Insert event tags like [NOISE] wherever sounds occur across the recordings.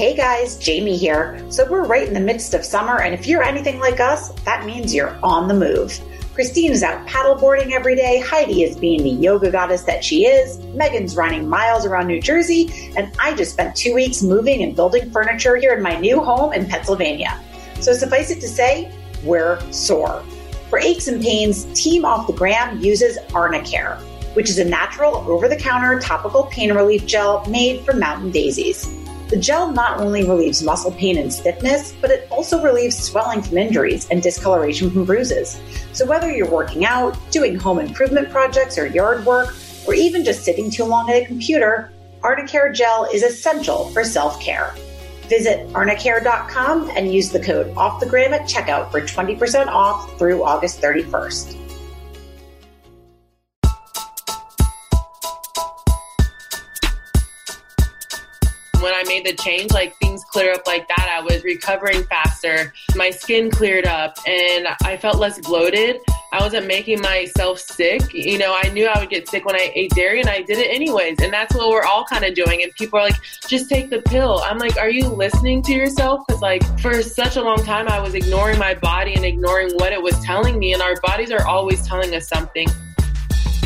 Hey guys, Jamie here. So we're right in the midst of summer, and if you're anything like us, that means you're on the move. Christine is out paddleboarding every day, Heidi is being the yoga goddess that she is, Megan's running miles around New Jersey, and I just spent two weeks moving and building furniture here in my new home in Pennsylvania. So suffice it to say, we're sore. For aches and pains, Team Off the Gram uses Arnicare, which is a natural over the counter topical pain relief gel made from mountain daisies. The gel not only relieves muscle pain and stiffness, but it also relieves swelling from injuries and discoloration from bruises. So whether you're working out, doing home improvement projects or yard work, or even just sitting too long at a computer, Arnicare gel is essential for self-care. Visit arnicare.com and use the code off the gram at checkout for 20% off through August 31st. Made the change, like things clear up like that. I was recovering faster. My skin cleared up and I felt less bloated. I wasn't making myself sick. You know, I knew I would get sick when I ate dairy and I did it anyways. And that's what we're all kind of doing. And people are like, just take the pill. I'm like, are you listening to yourself? Because, like, for such a long time, I was ignoring my body and ignoring what it was telling me. And our bodies are always telling us something.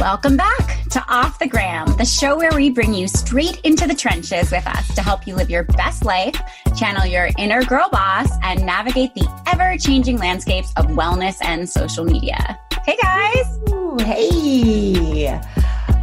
Welcome back to Off the Gram, the show where we bring you straight into the trenches with us to help you live your best life, channel your inner girl boss, and navigate the ever changing landscapes of wellness and social media. Hey guys. Ooh, hey.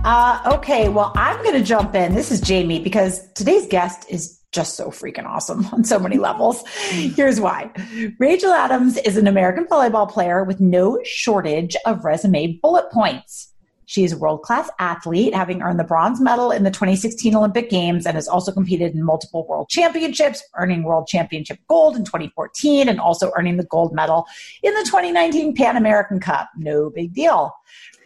Uh, okay, well, I'm going to jump in. This is Jamie because today's guest is just so freaking awesome on so many levels. [LAUGHS] Here's why Rachel Adams is an American volleyball player with no shortage of resume bullet points. She's a world class athlete, having earned the bronze medal in the 2016 Olympic Games and has also competed in multiple world championships, earning world championship gold in 2014 and also earning the gold medal in the 2019 Pan American Cup. No big deal.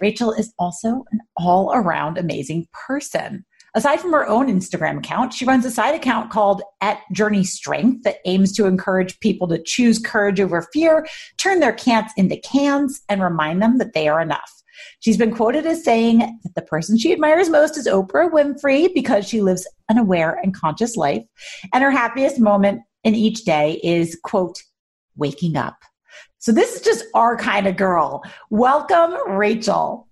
Rachel is also an all around amazing person. Aside from her own Instagram account, she runs a side account called at Journey Strength that aims to encourage people to choose courage over fear, turn their can'ts into cans, and remind them that they are enough. She's been quoted as saying that the person she admires most is Oprah Winfrey because she lives an aware and conscious life. And her happiest moment in each day is, quote, waking up. So this is just our kind of girl. Welcome, Rachel.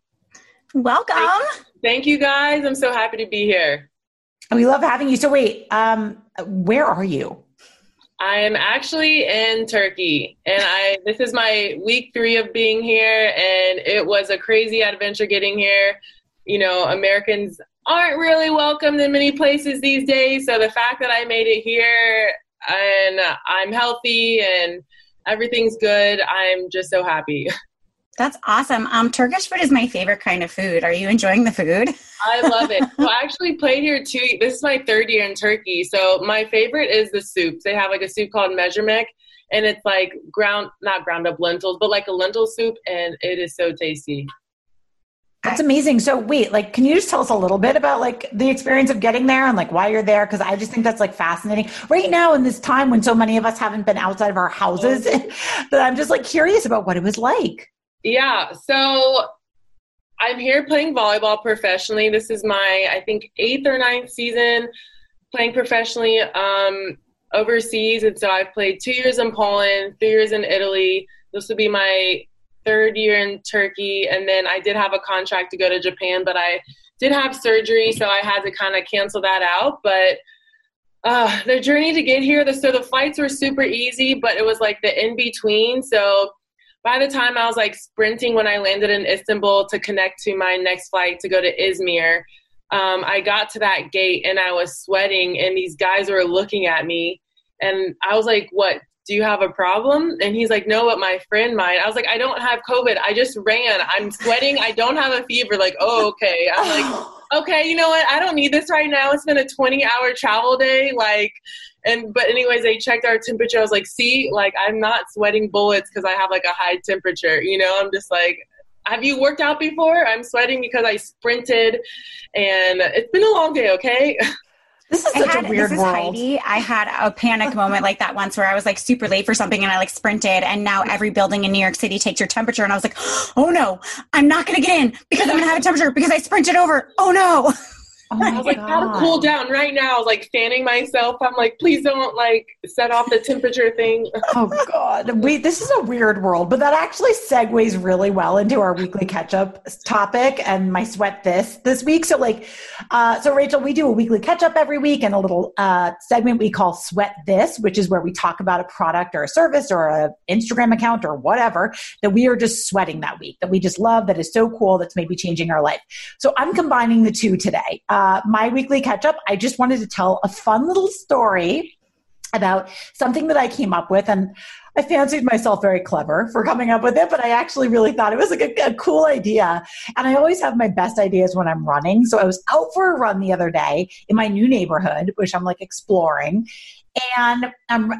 Welcome. Thank you guys. I'm so happy to be here. We love having you. So wait, um, where are you? I'm actually in Turkey, and I this is my week three of being here, and it was a crazy adventure getting here. You know, Americans aren't really welcomed in many places these days, so the fact that I made it here and I'm healthy and everything's good, I'm just so happy. [LAUGHS] That's awesome. Um, Turkish food is my favorite kind of food. Are you enjoying the food? I love it. [LAUGHS] So I actually played here too. This is my third year in Turkey. So my favorite is the soups. They have like a soup called mercimek, and it's like ground, not ground up lentils, but like a lentil soup, and it is so tasty. That's amazing. So wait, like, can you just tell us a little bit about like the experience of getting there and like why you're there? Cause I just think that's like fascinating right now in this time when so many of us haven't been outside of our houses [LAUGHS] that I'm just like curious about what it was like. Yeah, so I'm here playing volleyball professionally. This is my, I think, eighth or ninth season playing professionally um, overseas. And so I've played two years in Poland, three years in Italy. This will be my third year in Turkey. And then I did have a contract to go to Japan, but I did have surgery, so I had to kind of cancel that out. But uh, the journey to get here, the, so the flights were super easy, but it was like the in between. So by the time I was like sprinting when I landed in Istanbul to connect to my next flight to go to Izmir, um, I got to that gate and I was sweating, and these guys were looking at me. And I was like, What? Do you have a problem? And he's like, No, but my friend might. I was like, I don't have COVID. I just ran. I'm sweating. I don't have a fever. Like, oh, okay. I'm like, [LAUGHS] okay, you know what? I don't need this right now. It's been a 20 hour travel day. Like, and but anyways, they checked our temperature. I was like, see, like I'm not sweating bullets because I have like a high temperature. You know, I'm just like, have you worked out before? I'm sweating because I sprinted, and it's been a long day. Okay. [LAUGHS] This is such had, a weird this is world. Heidi. I had a panic [LAUGHS] moment like that once where I was like super late for something and I like sprinted and now every building in New York City takes your temperature and I was like, [GASPS] oh no, I'm not going to get in because I'm going to have a temperature because I sprinted over. Oh no. [LAUGHS] Oh I was like, gotta cool down right now. I was like fanning myself. I'm like, please don't like set off the temperature thing. [LAUGHS] oh God, we this is a weird world, but that actually segues really well into our weekly catch up topic and my sweat this this week. So like, uh, so Rachel, we do a weekly catch up every week and a little uh, segment we call sweat this, which is where we talk about a product or a service or a Instagram account or whatever that we are just sweating that week that we just love that is so cool that's maybe changing our life. So I'm combining the two today. Uh, my weekly catch up. I just wanted to tell a fun little story about something that I came up with and I fancied myself very clever for coming up with it, but I actually really thought it was like a, a, cool idea. And I always have my best ideas when I'm running. So I was out for a run the other day in my new neighborhood, which I'm like exploring. And and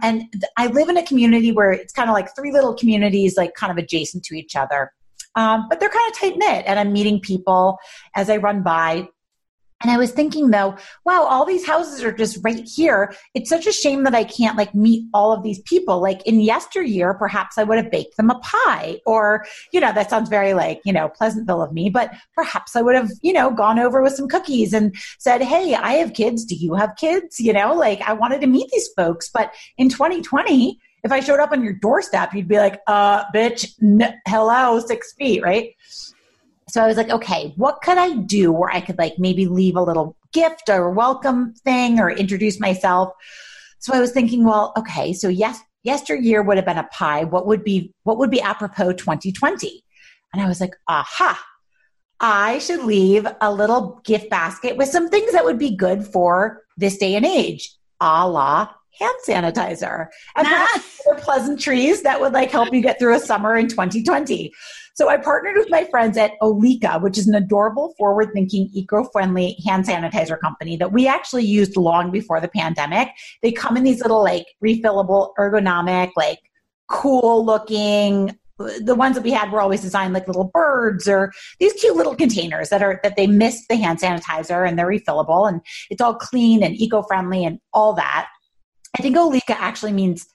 I live in a community where it's kind of like three little communities, like kind of adjacent to each other. Um, but they're kind of tight knit, and I'm meeting people as I run by and I was thinking though, wow, all these houses are just right here. It's such a shame that I can't like meet all of these people. Like in yesteryear, perhaps I would have baked them a pie or, you know, that sounds very like, you know, Pleasantville of me, but perhaps I would have, you know, gone over with some cookies and said, Hey, I have kids. Do you have kids? You know, like I wanted to meet these folks. But in 2020, if I showed up on your doorstep, you'd be like, uh, bitch, n- hello, six feet, right? So I was like, okay, what could I do where I could like maybe leave a little gift or welcome thing or introduce myself? So I was thinking, well, okay, so yes, yesteryear would have been a pie. What would be what would be apropos 2020? And I was like, aha, I should leave a little gift basket with some things that would be good for this day and age, a la hand sanitizer and [LAUGHS] other pleasantries that would like help you get through a summer in 2020. So I partnered with my friends at Olika, which is an adorable, forward thinking, eco friendly hand sanitizer company that we actually used long before the pandemic. They come in these little like refillable, ergonomic, like cool looking, the ones that we had were always designed like little birds or these cute little containers that are that they miss the hand sanitizer and they're refillable and it's all clean and eco-friendly and all that. I think Olika actually means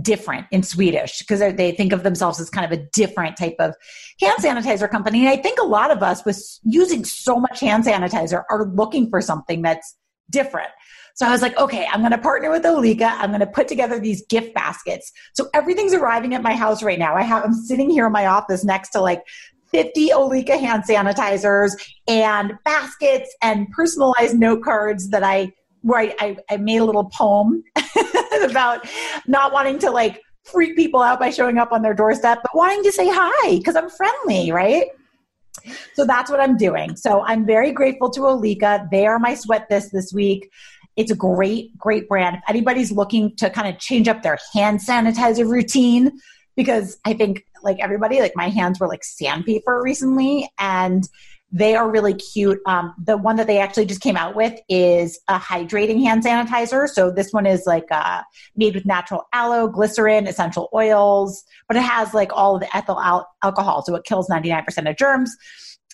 different in Swedish because they think of themselves as kind of a different type of hand sanitizer company. And I think a lot of us with using so much hand sanitizer are looking for something that's different. So I was like, okay, I'm going to partner with Olika. I'm going to put together these gift baskets. So everything's arriving at my house right now. I have, I'm sitting here in my office next to like 50 Olika hand sanitizers and baskets and personalized note cards that I where I, I, made a little poem [LAUGHS] about not wanting to like freak people out by showing up on their doorstep, but wanting to say hi because I'm friendly, right? So that's what I'm doing. So I'm very grateful to Olika. They are my sweat this this week. It's a great, great brand. If anybody's looking to kind of change up their hand sanitizer routine, because I think like everybody, like my hands were like sandpaper recently, and they are really cute. Um, the one that they actually just came out with is a hydrating hand sanitizer. So this one is like uh, made with natural aloe, glycerin, essential oils, but it has like all of the ethyl al- alcohol, so it kills 99% of germs.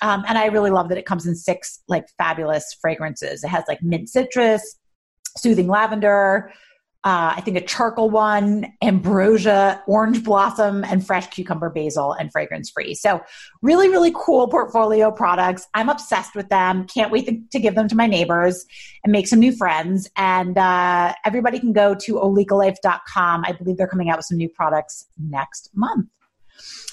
Um, and I really love that it comes in six like fabulous fragrances. It has like mint citrus, soothing lavender, uh, I think a charcoal one, ambrosia, orange blossom, and fresh cucumber basil and fragrance free. So, really, really cool portfolio products. I'm obsessed with them. Can't wait to, give them to my neighbors and make some new friends. And uh, everybody can go to olikalife.com. I believe they're coming out with some new products next month.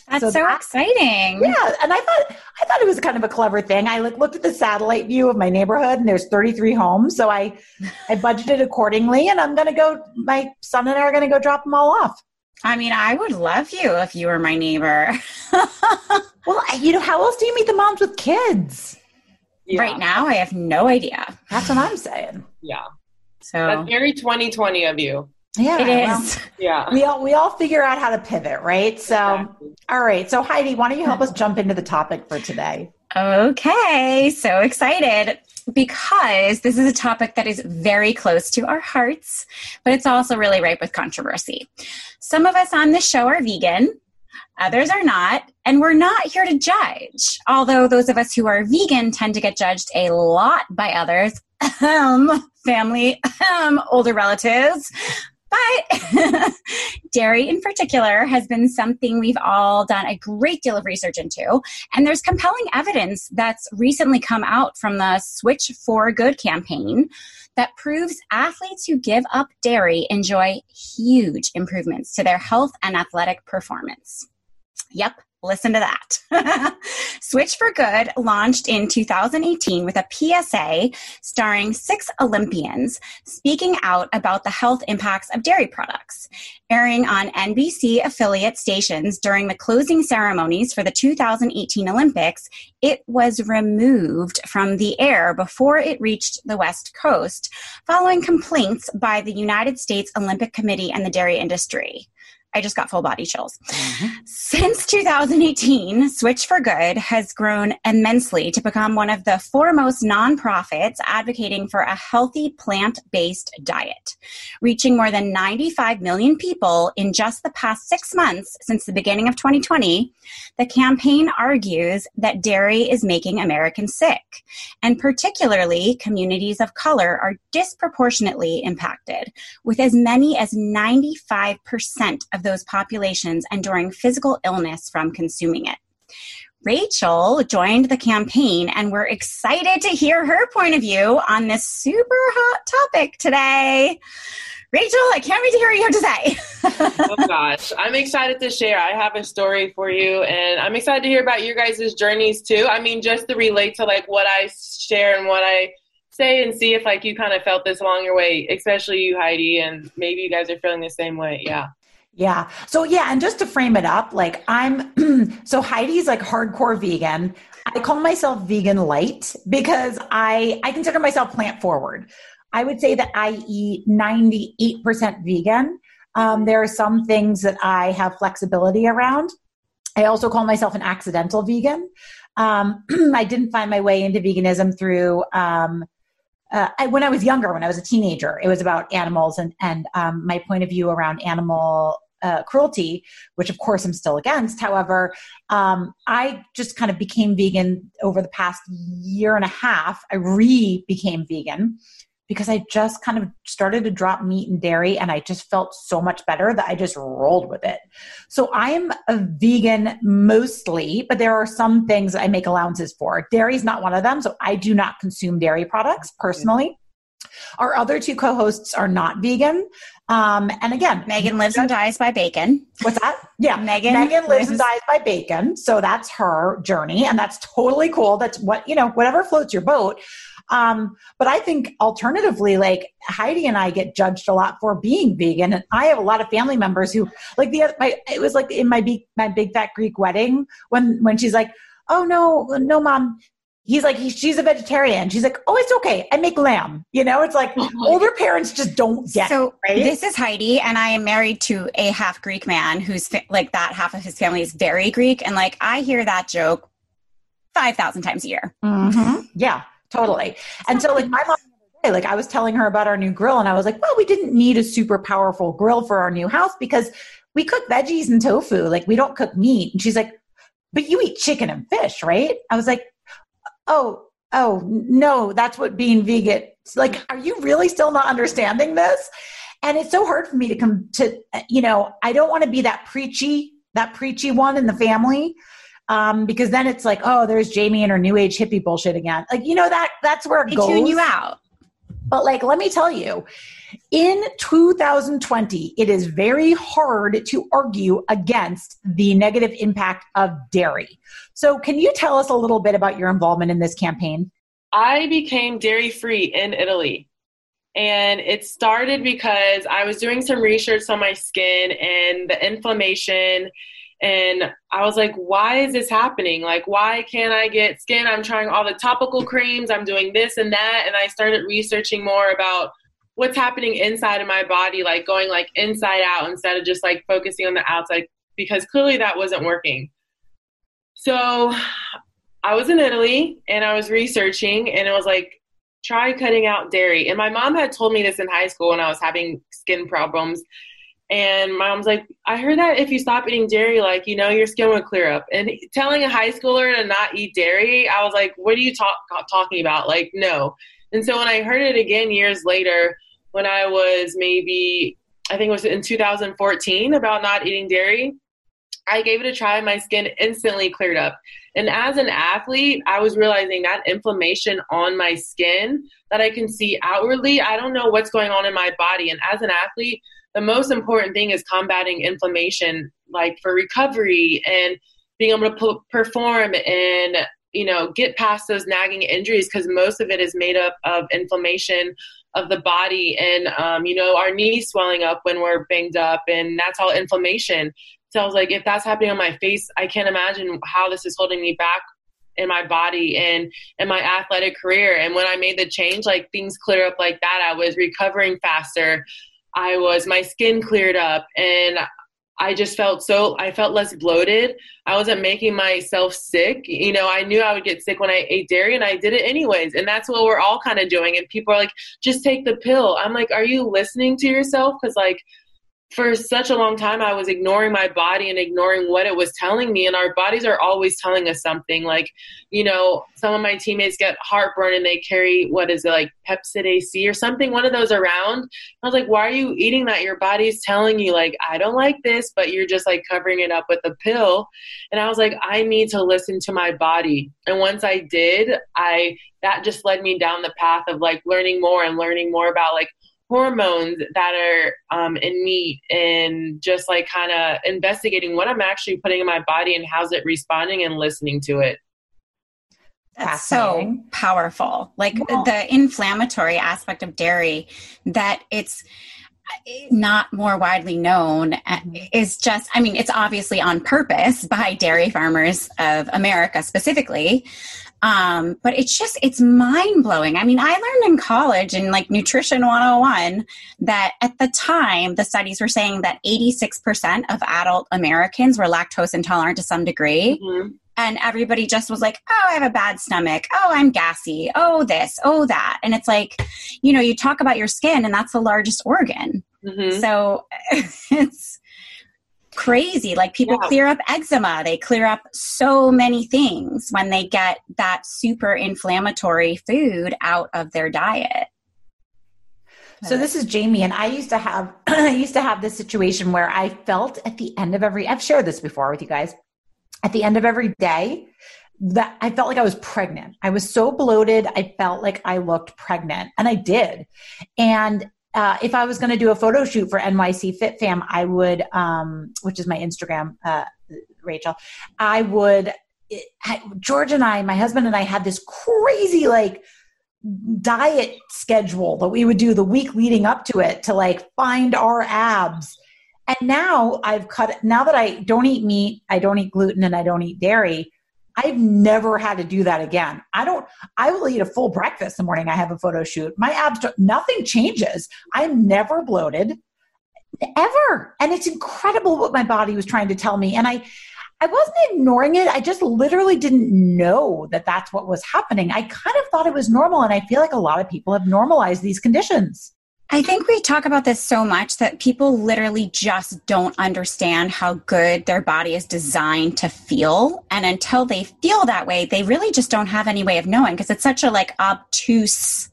That's so, so that, exciting. Yeah, and I thought I thought it was kind of a clever thing. I like looked at the satellite view of my neighborhood, and there's 33 homes, so I I [LAUGHS] budgeted accordingly, and I'm going to go. My son and I are going to go drop them all off. I mean, I would love you if you were my neighbor. [LAUGHS] well, you know, how else do you meet the moms with kids? Yeah. Right now, I have no idea. That's what I'm saying. Yeah. So that's very 2020 of you. Yeah, it is. Well, [LAUGHS] yeah. We all we all figure out how to pivot, right? So, exactly. all right. So, Heidi, why don't you help us jump into the topic for today? Okay, so excited because this is a topic that is very close to our hearts, but it's also really ripe with controversy. Some of us on this show are vegan, others are not, and we're not here to judge. Although those of us who are vegan tend to get judged a lot by others, [LAUGHS] um, family, um, older relatives, But [LAUGHS] dairy in particular has been something we've all done a great deal of research into. And there's compelling evidence that's recently come out from the Switch for Good campaign that proves athletes who give up dairy enjoy huge improvements to their health and athletic performance. Yep, Listen to that. [LAUGHS] Switch for Good launched in 2018 with a PSA starring six Olympians speaking out about the health impacts of dairy products. Airing on NBC affiliate stations during the closing ceremonies for the 2018 Olympics, it was removed from the air before it reached the West Coast following complaints by the United States Olympic Committee and the dairy industry. I just got full body chills. Mm-hmm. Since 2018, Switch for Good has grown immensely to become one of the foremost nonprofits advocating for a healthy plant based diet, reaching more than 95 million people in just the past six months since the beginning of 2020. The campaign argues that dairy is making Americans sick, and particularly communities of color are disproportionately impacted, with as many as 95% of of those populations enduring physical illness from consuming it. Rachel joined the campaign, and we're excited to hear her point of view on this super hot topic today. Rachel, I can't wait to hear what you have to say. [LAUGHS] oh gosh, I'm excited to share. I have a story for you, and I'm excited to hear about your guys' journeys too. I mean, just to relate to like what I share and what I say, and see if like you kind of felt this along your way, especially you, Heidi, and maybe you guys are feeling the same way. Yeah. Yeah. So yeah, and just to frame it up, like I'm [CLEARS THROAT] so Heidi's like hardcore vegan. I call myself vegan light because I I consider myself plant forward. I would say that I eat 98% vegan. Um, there are some things that I have flexibility around. I also call myself an accidental vegan. Um, [CLEARS THROAT] I didn't find my way into veganism through um, uh, I, when I was younger, when I was a teenager, it was about animals and and um, my point of view around animal uh, cruelty, which of course I'm still against. However, um, I just kind of became vegan over the past year and a half. I re became vegan because I just kind of started to drop meat and dairy and I just felt so much better that I just rolled with it. So I am a vegan mostly, but there are some things I make allowances for. Dairy is not one of them. So I do not consume dairy products personally. Our other two co hosts are not vegan. Um, and again, Megan lives and dies by bacon. What's that? Yeah, [LAUGHS] Megan. Megan lives, lives and dies by bacon. So that's her journey, and that's totally cool. That's what you know. Whatever floats your boat. Um, but I think alternatively, like Heidi and I get judged a lot for being vegan, and I have a lot of family members who, like the my, it was like in my big my big fat Greek wedding when when she's like, oh no no mom. He's like he, she's a vegetarian. She's like oh it's okay. I make lamb. You know it's like oh older parents just don't get so it, right? this is heidi and i am married to a half greek man who's like that half of his family is very greek. And like i hear that joke 5000 times a year. Mm-hmm. yeah totally and so like my mom like i was telling her about our new grill and i was like well we didn't need a super powerful grill for our new house because we cook veggies and tofu like we don't cook meat and she's like but you eat chicken and fish right i was like oh, oh, no, that's what being vegan. Like, are you really still not understanding this? And it's so hard for me to come to, you know, I don't want to be that preachy, that preachy one in the family. Um, because then it's like, oh, there's Jamie and her new age hippie bullshit again. Like, you know, that that's where it they goes. tune you out. But like, let me tell you, in 2020, it is very hard to argue against the negative impact of dairy. So, can you tell us a little bit about your involvement in this campaign? I became dairy free in Italy. And it started because I was doing some research on my skin and the inflammation. And I was like, why is this happening? Like, why can't I get skin? I'm trying all the topical creams, I'm doing this and that. And I started researching more about what's happening inside of my body, like going like inside out instead of just like focusing on the outside because clearly that wasn't working. So I was in Italy and I was researching and it was like try cutting out dairy. And my mom had told me this in high school when I was having skin problems. And my mom's like, I heard that if you stop eating dairy, like, you know, your skin would clear up. And telling a high schooler to not eat dairy, I was like, what are you talk- talking about? Like, no. And so when I heard it again years later, when I was maybe I think it was in 2014 about not eating dairy. I gave it a try. My skin instantly cleared up. And as an athlete, I was realizing that inflammation on my skin that I can see outwardly, I don't know what's going on in my body. And as an athlete, the most important thing is combating inflammation, like for recovery and being able to perform and you know get past those nagging injuries because most of it is made up of inflammation of the body and um, you know our knees swelling up when we're banged up and that's all inflammation so I was like, if that's happening on my face, I can't imagine how this is holding me back in my body and in my athletic career. And when I made the change, like things clear up like that. I was recovering faster. I was my skin cleared up and I just felt so I felt less bloated. I wasn't making myself sick. You know, I knew I would get sick when I ate dairy and I did it anyways. And that's what we're all kind of doing. And people are like, just take the pill. I'm like, are you listening to yourself? Because like for such a long time I was ignoring my body and ignoring what it was telling me and our bodies are always telling us something. Like you know some of my teammates get heartburn and they carry what is it like Pepcid AC or something one of those around. I was like why are you eating that? Your body's telling you like I don't like this but you're just like covering it up with a pill. And I was like I need to listen to my body. And once I did I that just led me down the path of like learning more and learning more about like hormones that are um, in meat and just like kind of investigating what I'm actually putting in my body and how's it responding and listening to it. That's so powerful. Like yeah. the inflammatory aspect of dairy, that it's not more widely known mm-hmm. is just, I mean, it's obviously on purpose by dairy farmers of America specifically. Um, but it's just, it's mind blowing. I mean, I learned in college in like Nutrition 101 that at the time, the studies were saying that 86% of adult Americans were lactose intolerant to some degree. Mm-hmm. And everybody just was like, oh, I have a bad stomach. Oh, I'm gassy. Oh, this, oh, that. And it's like, you know, you talk about your skin, and that's the largest organ. Mm-hmm. So [LAUGHS] it's, crazy. Like people yeah. clear up eczema, they clear up so many things when they get that super inflammatory food out of their diet. So this is Jamie, and I used to have [CLEARS THROAT] I used to have this situation where I felt at the end of every I've shared this before with you guys. At the end of every day, that I felt like I was pregnant. I was so bloated, I felt like I looked pregnant, and I did. And uh, if I was going to do a photo shoot for NYC Fit Fam, I would, um, which is my Instagram, uh, Rachel, I would, it, I, George and I, my husband and I had this crazy like diet schedule that we would do the week leading up to it to like find our abs. And now I've cut, now that I don't eat meat, I don't eat gluten, and I don't eat dairy, I've never had to do that again. I don't, I will eat a full breakfast the morning I have a photo shoot. My abs, nothing changes. I'm never bloated ever. And it's incredible what my body was trying to tell me. And I, I wasn't ignoring it. I just literally didn't know that that's what was happening. I kind of thought it was normal. And I feel like a lot of people have normalized these conditions. I think we talk about this so much that people literally just don't understand how good their body is designed to feel. And until they feel that way, they really just don't have any way of knowing because it's such a like obtuse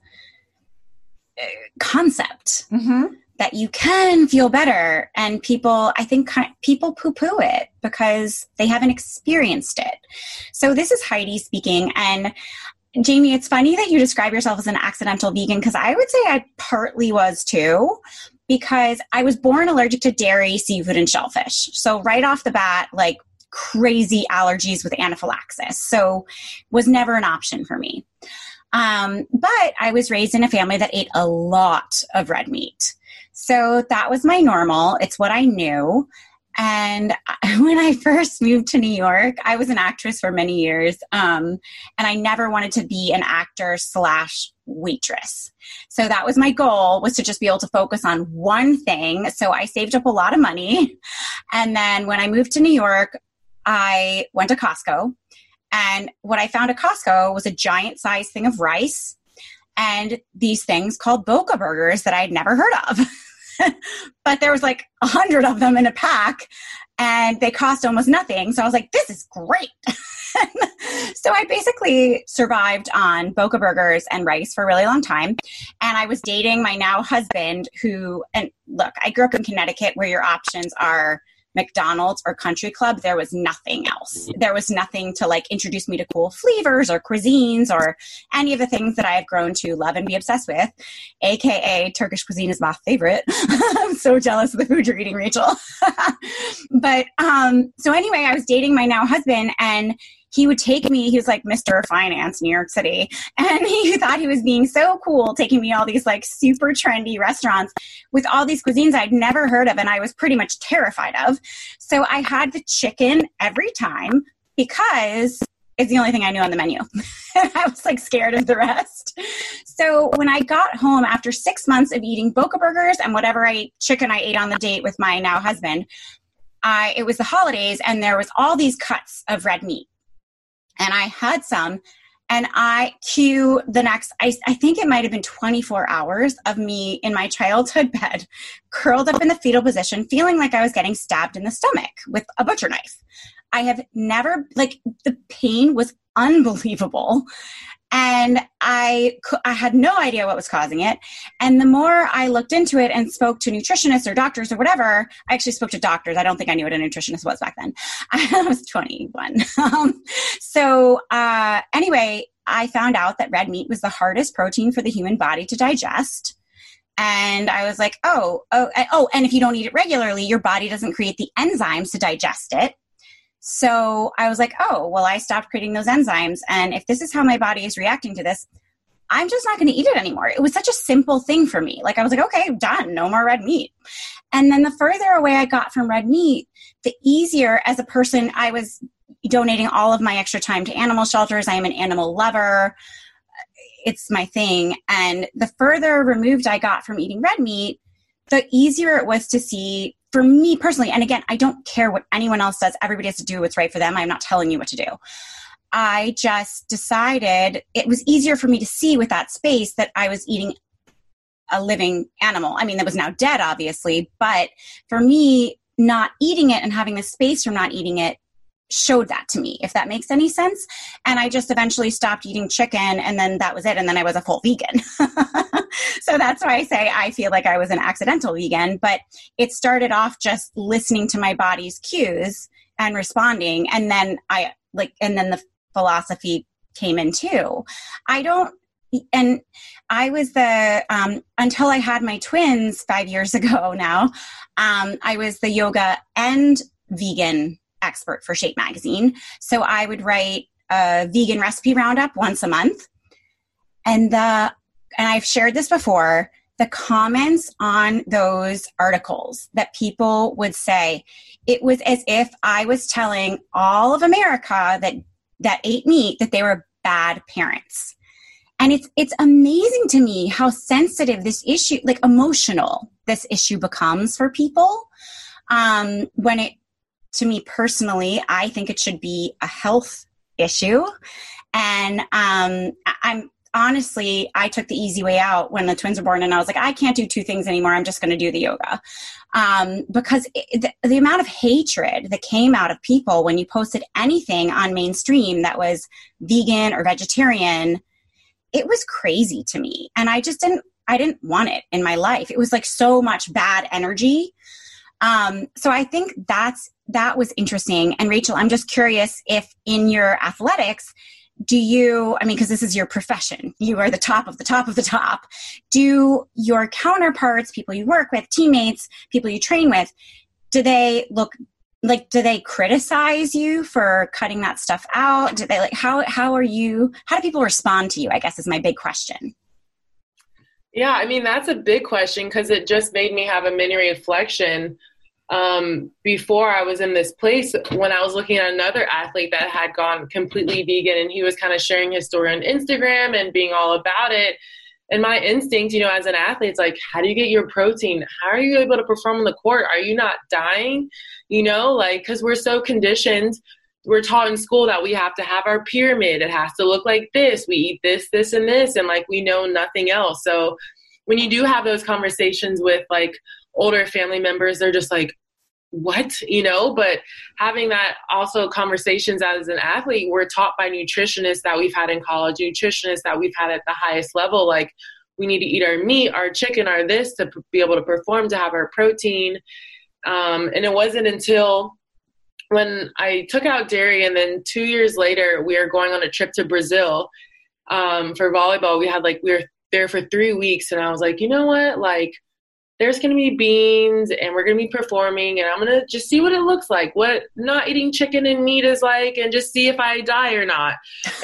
uh, concept mm-hmm. that you can feel better. And people, I think people poo poo it because they haven't experienced it. So this is Heidi speaking. And Jamie, it's funny that you describe yourself as an accidental vegan because I would say I partly was too because I was born allergic to dairy, seafood, and shellfish. So right off the bat, like crazy allergies with anaphylaxis. So was never an option for me. Um, but I was raised in a family that ate a lot of red meat. So that was my normal. It's what I knew. And [LAUGHS] when I first moved to New York, I was an actress for many years, um, and I never wanted to be an actor slash waitress. So that was my goal was to just be able to focus on one thing. So I saved up a lot of money, [LAUGHS] and then when I moved to New York, I went to Costco, and what I found at Costco was a giant size thing of rice and these things called Boca burgers that I'd never heard of. [LAUGHS] [LAUGHS] but there was like a hundred of them in a pack and they cost almost nothing. So I was like, this is great. [LAUGHS] so I basically survived on Boca burgers and rice for a really long time. And I was dating my now husband, who, and look, I grew up in Connecticut where your options are McDonald's or Country Club, there was nothing else. There was nothing to like introduce me to cool flavors or cuisines or any of the things that I have grown to love and be obsessed with. AKA Turkish cuisine is my favorite. [LAUGHS] I'm so jealous of the food you're eating, Rachel. [LAUGHS] but um, so anyway, I was dating my now husband and he would take me, he was like Mr. Finance, New York City. And he thought he was being so cool, taking me all these like super trendy restaurants with all these cuisines I'd never heard of and I was pretty much terrified of. So I had the chicken every time because it's the only thing I knew on the menu. [LAUGHS] I was like scared of the rest. So when I got home after six months of eating Boca burgers and whatever I chicken I ate on the date with my now husband, I it was the holidays and there was all these cuts of red meat and I had some. And I cue the next, I, I think it might have been 24 hours of me in my childhood bed, curled up in the fetal position, feeling like I was getting stabbed in the stomach with a butcher knife. I have never, like, the pain was unbelievable and I I had no idea what was causing it. And the more I looked into it and spoke to nutritionists or doctors or whatever, I actually spoke to doctors. I don't think I knew what a nutritionist was back then. [LAUGHS] I was 21. Um, so uh, anyway, I found out that red meat was the hardest protein for the human body to digest. And I was like, oh, oh, oh, and if you don't eat it regularly, your body doesn't create the enzymes to digest it. So I was like, oh, well, I stopped creating those enzymes. And if this is how my body is reacting to this, I'm just not going to eat it anymore. It was such a simple thing for me. Like I was like, okay, done, no more red meat. And then the further away I got from red meat, the easier as a person I was donating all of my extra time to animal shelters. I am an animal lover. It's my thing. And the further removed I got from eating red meat, the easier it was to see for me personally, and again, I don't care what anyone else does, everybody has to do what's right for them. I'm not telling you what to do. I just decided it was easier for me to see with that space that I was eating a living animal. I mean, that was now dead, obviously, but for me, not eating it and having the space from not eating it showed that to me, if that makes any sense. And I just eventually stopped eating chicken, and then that was it. And then I was a full vegan. [LAUGHS] so that's why I say I feel like I was an accidental vegan. But it started off just listening to my body's cues and responding. And then I like, and then the philosophy came in too. I don't and I was the um, until I had my twins five years [LAUGHS] ago now. Um, I was the yoga and vegan expert for Shape Magazine. So I would write a vegan recipe roundup once a month. And the and I've shared this before, the comments on those articles that people would say, it was as if I was telling all of America that that ate meat that they were bad parents. And it's it's amazing to me how sensitive this issue, like emotional, this issue becomes for people um, when it to me personally, I think it should be a health issue. And um, I'm honestly, I took the easy way out when the twins were born, and I was like, I can't do two things anymore. I'm just going to do the yoga. Um, because it, the, the amount of hatred that came out of people when you posted anything on mainstream that was vegan or vegetarian, it was crazy to me. And I just didn't, I didn't want it in my life. It was like so much bad energy. Um, so I think that's that was interesting. And Rachel, I'm just curious if in your athletics, do you, I mean, because this is your profession, you are the top of the top of the top. Do your counterparts, people you work with, teammates, people you train with, do they look like do they criticize you for cutting that stuff out do they like how how are you how do people respond to you i guess is my big question yeah i mean that's a big question because it just made me have a mini reflection um, before I was in this place when I was looking at another athlete that had gone completely vegan and he was kind of sharing his story on Instagram and being all about it. And my instinct, you know, as an athlete, it's like, how do you get your protein? How are you able to perform on the court? Are you not dying? You know, like, because we're so conditioned. We're taught in school that we have to have our pyramid. It has to look like this. We eat this, this, and this. And like, we know nothing else. So when you do have those conversations with like older family members, they're just like, what? You know but having that also conversations as an athlete we're taught by nutritionists that we've had in college nutritionists that we've had at the highest level like we need to eat our meat our chicken our this to be able to perform to have our protein. Um, and it wasn't until when i took out dairy and then two years later we are going on a trip to brazil um, for volleyball. We had like we were there for three weeks and i was like you know what? Like there's going to be beans and we're going to be performing and i'm going to just see what it looks like what not eating chicken and meat is like and just see if i die or not.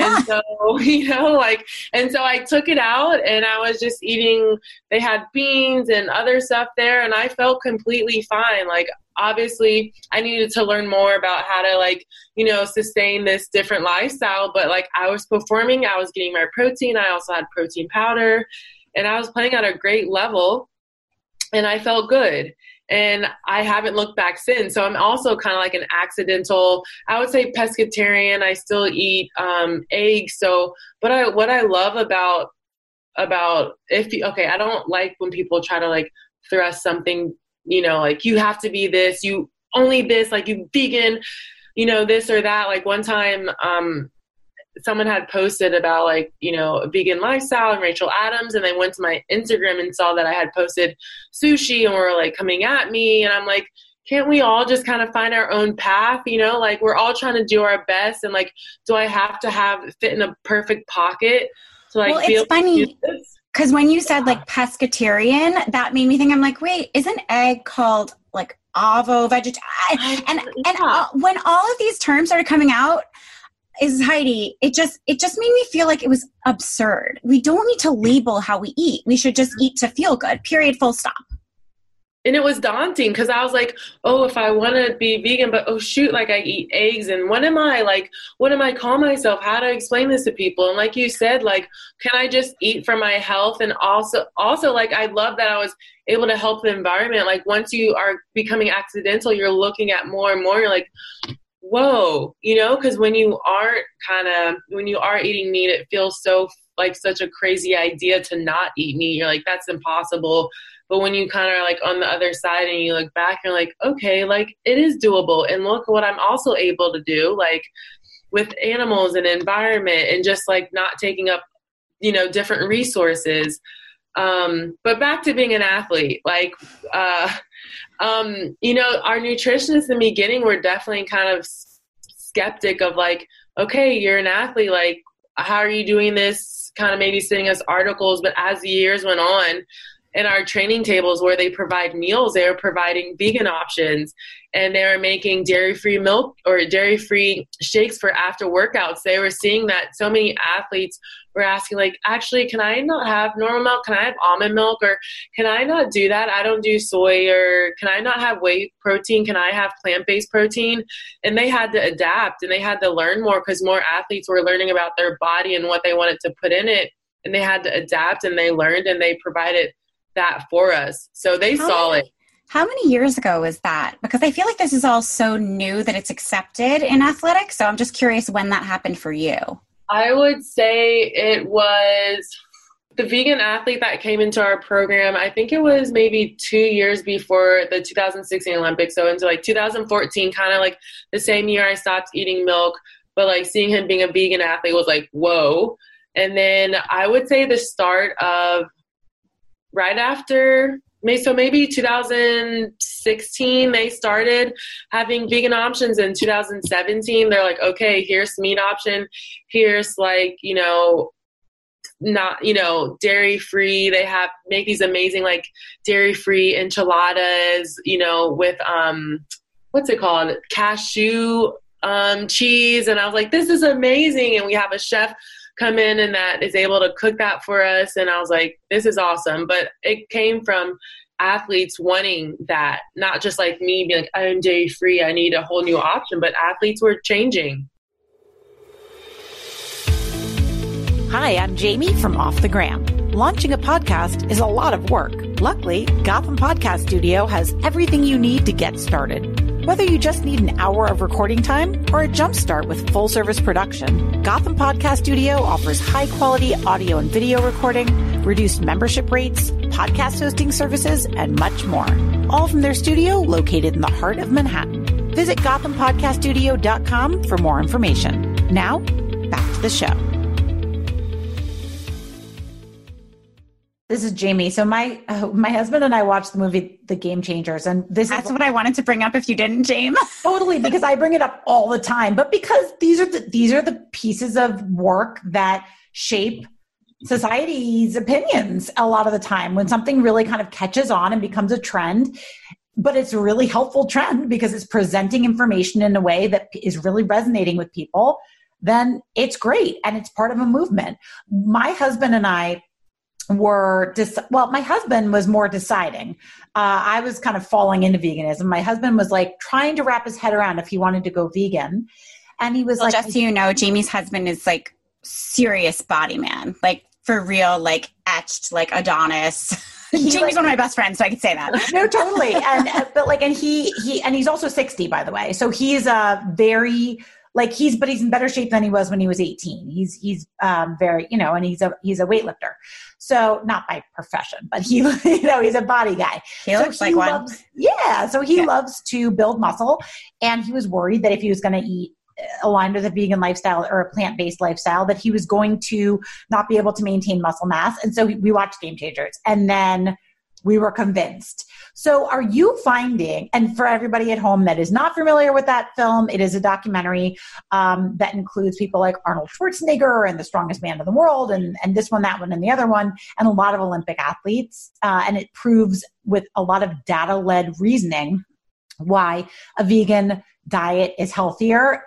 And [LAUGHS] so [LAUGHS] you know like and so i took it out and i was just eating they had beans and other stuff there and i felt completely fine. Like obviously i needed to learn more about how to like you know sustain this different lifestyle but like i was performing i was getting my protein i also had protein powder and i was playing at a great level and I felt good. And I haven't looked back since. So I'm also kind of like an accidental, I would say pescatarian. I still eat um, eggs. So, but I, what I love about, about if you, okay, I don't like when people try to like thrust something, you know, like you have to be this, you only this, like you vegan, you know, this or that. Like one time, um, someone had posted about like you know a vegan lifestyle and Rachel Adams, and they went to my Instagram and saw that I had posted sushi and were like coming at me, and I'm like, can't we all just kind of find our own path? You know, like we're all trying to do our best, and like, do I have to have fit in a perfect pocket to like? Well, it's funny. Because when you said like pescatarian, that made me think. I'm like, wait, isn't egg called like ovo vegetarian? And and uh, when all of these terms started coming out, is Heidi, it just it just made me feel like it was absurd. We don't need to label how we eat. We should just eat to feel good. Period. Full stop. And it was daunting because I was like, oh, if I want to be vegan, but oh shoot, like I eat eggs, and what am I like? What am I call myself? How do I explain this to people? And like you said, like, can I just eat for my health? And also, also like I love that I was able to help the environment. Like once you are becoming accidental, you're looking at more and more. You're like, whoa, you know, because when you aren't kind of when you are eating meat, it feels so like such a crazy idea to not eat meat. You're like, that's impossible. But when you kind of are like on the other side and you look back, you're like, okay, like it is doable. And look what I'm also able to do, like with animals and environment and just like not taking up, you know, different resources. Um, but back to being an athlete, like, uh, um, you know, our nutritionists in the beginning were definitely kind of skeptic of like, okay, you're an athlete, like, how are you doing this? Kind of maybe sending us articles, but as the years went on, in our training tables where they provide meals, they are providing vegan options and they are making dairy free milk or dairy free shakes for after workouts. They were seeing that so many athletes were asking, like, actually, can I not have normal milk? Can I have almond milk? Or can I not do that? I don't do soy. Or can I not have whey protein? Can I have plant based protein? And they had to adapt and they had to learn more because more athletes were learning about their body and what they wanted to put in it. And they had to adapt and they learned and they provided that for us. So they how saw many, it. How many years ago was that? Because I feel like this is all so new that it's accepted in athletics. So I'm just curious when that happened for you. I would say it was the vegan athlete that came into our program. I think it was maybe two years before the 2016 Olympics. So into like 2014, kind of like the same year I stopped eating milk. But like seeing him being a vegan athlete was like, whoa. And then I would say the start of right after so maybe 2016 they started having vegan options in 2017 they're like okay here's meat option. Here's like you know not you know dairy free they have make these amazing like dairy free enchiladas you know with um what's it called? Cashew um cheese. And i was like this is amazing. And we have a chef come in and that is able to cook that for us. And I was like, this is awesome. But it came from athletes wanting that, not just like me being like, I'm dairy free, I need a whole new option, but athletes were changing. Hi, I'm Jamie from Off the Gram. Launching a podcast is a lot of work. Luckily, Gotham Podcast Studio has everything you need to get started. Whether you just need an hour of recording time or a jumpstart with full service production, Gotham Podcast Studio offers high quality audio and video recording reduced membership rates, podcast hosting services, and much more. All from their studio located in the heart of Manhattan. Visit GothamPodcastStudio.com for more information. Now, back to the show. This is Jamie. So my uh, my husband and I watched the movie The Game Changers, and this That's is what I wanted to bring up if you didn't, James. [LAUGHS] totally because I bring it up all the time, but because these are the these are the pieces of work that shape society's opinions a lot of the time when something really kind of catches on and becomes a trend but it's a really helpful trend because it's presenting information in a way that is really resonating with people then it's great and it's part of a movement my husband and i were dis- well my husband was more deciding. Uh, i was kind of falling into veganism. My husband was like trying to wrap his head around if he wanted to go vegan. And he was Well, like just so you know, Jamie's husband is like serious body man, like for real, like etched, like Adonis. Jamie's like- one of my best friends, so I could say that. no totally. And uh, but like and he he and he's also 60 by the way. So he's a very like he's but he's in better shape than he was when he was 18 he's he's um very you know and he's a he's a weightlifter. So not by profession but he [LAUGHS] you know he's a body guy. He So looks like one. loves, yeah so he Yeah. loves to build muscle. And he was worried that if he was going to eat uh, aligned with a vegan lifestyle or a plant-based lifestyle that he was going to not be able to maintain muscle mass. And so we watched game changers. And then we were convinced. So are you finding and for everybody at home that is not familiar with that film it is a documentary um, that includes people like arnold schwarzenegger and the strongest man in the world and, and this one that one and the other one and a lot of olympic athletes uh, and it proves with a lot of data-led reasoning why a vegan diet is healthier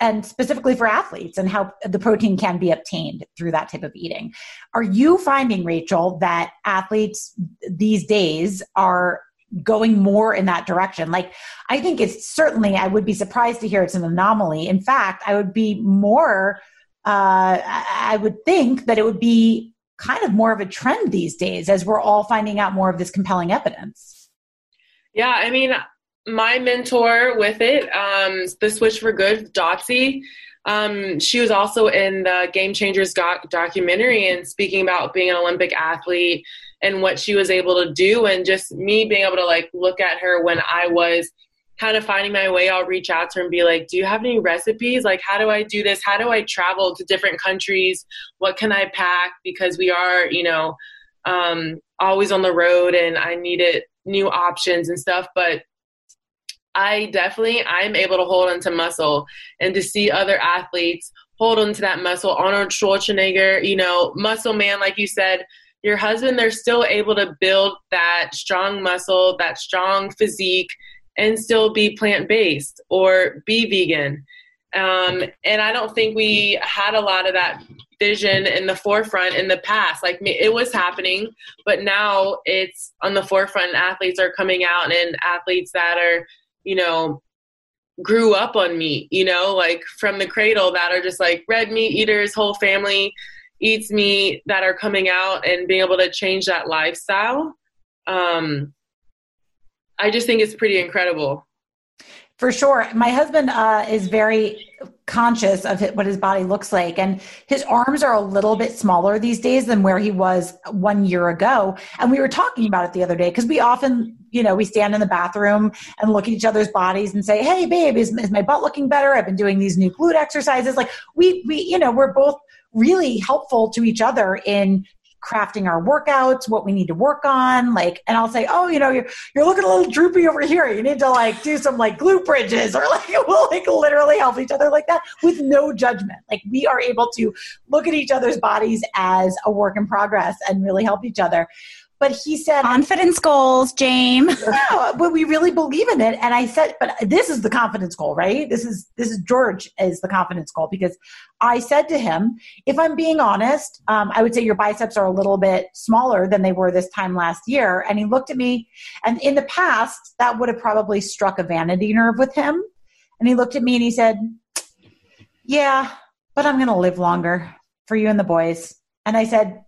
and specifically for athletes and how the protein can be obtained through that type of eating. Are you finding, Rachel, that athletes these days are going more in that direction? Like, I think it's certainly, I would be surprised to hear it's an anomaly. In fact, I would be more, uh, I I would think that it would be kind of more of a trend these days as we're all finding out more of this compelling evidence. Yeah, I mean, my mentor with it, um, the Switch for Good, Dotsie, um, she was also in the Game Changers doc- documentary and speaking about being an Olympic athlete and what she was able to do, and just me being able to like look at her when I was kind of finding my way. I'll reach out to her and be like, "Do you have any recipes? Like, how do I do this? How do I travel to different countries? What can I pack? Because we are, you know." Um, always on the road and I needed new options and stuff. But I definitely I'm able to hold onto muscle and to see other athletes hold onto that muscle. Arnold Schwarzenegger, you know, muscle man, like you said, your husband, they're still able to build that strong muscle, that strong physique, and still be plant based or be vegan. Um, and I don't think we had a lot of that vision in the forefront in the past. Like it was happening, but now it's on the forefront. Athletes are coming out, and athletes that are, you know, grew up on meat, you know, like from the cradle that are just like red meat eaters, whole family eats meat that are coming out and being able to change that lifestyle. Um, I just think it's pretty incredible. For sure. My husband uh, is very conscious of what his body looks like. And his arms are a little bit smaller these days than where he was one year ago. And we were talking about it the other day because we often, you know, we stand in the bathroom and look at each other's bodies and say, Hey, babe, is, is my butt looking better? I've been doing these new glute exercises. Like we, we, you know, we're both really helpful to each other in crafting our workouts, what we need to work on. Like, and I'll say, oh, you know, you're you're looking a little droopy over here. You need to like do some like glute bridges, [LAUGHS] or like we'll like literally help each other like that with no judgment. Like we are able to look at each other's bodies as a work in progress and really help each other. But he said, Confidence goals, James. [LAUGHS] no, but we really believe in it. And I said, but this is the confidence goal, right? This is this is George is the confidence goal because I said to him, if I'm being honest, um, I would say your biceps are a little bit smaller than they were this time last year. And he looked at me, and in the past, that would have probably struck a vanity nerve with him. And he looked at me and he said, "Yeah, but I'm going to live longer for you and the boys." And I said,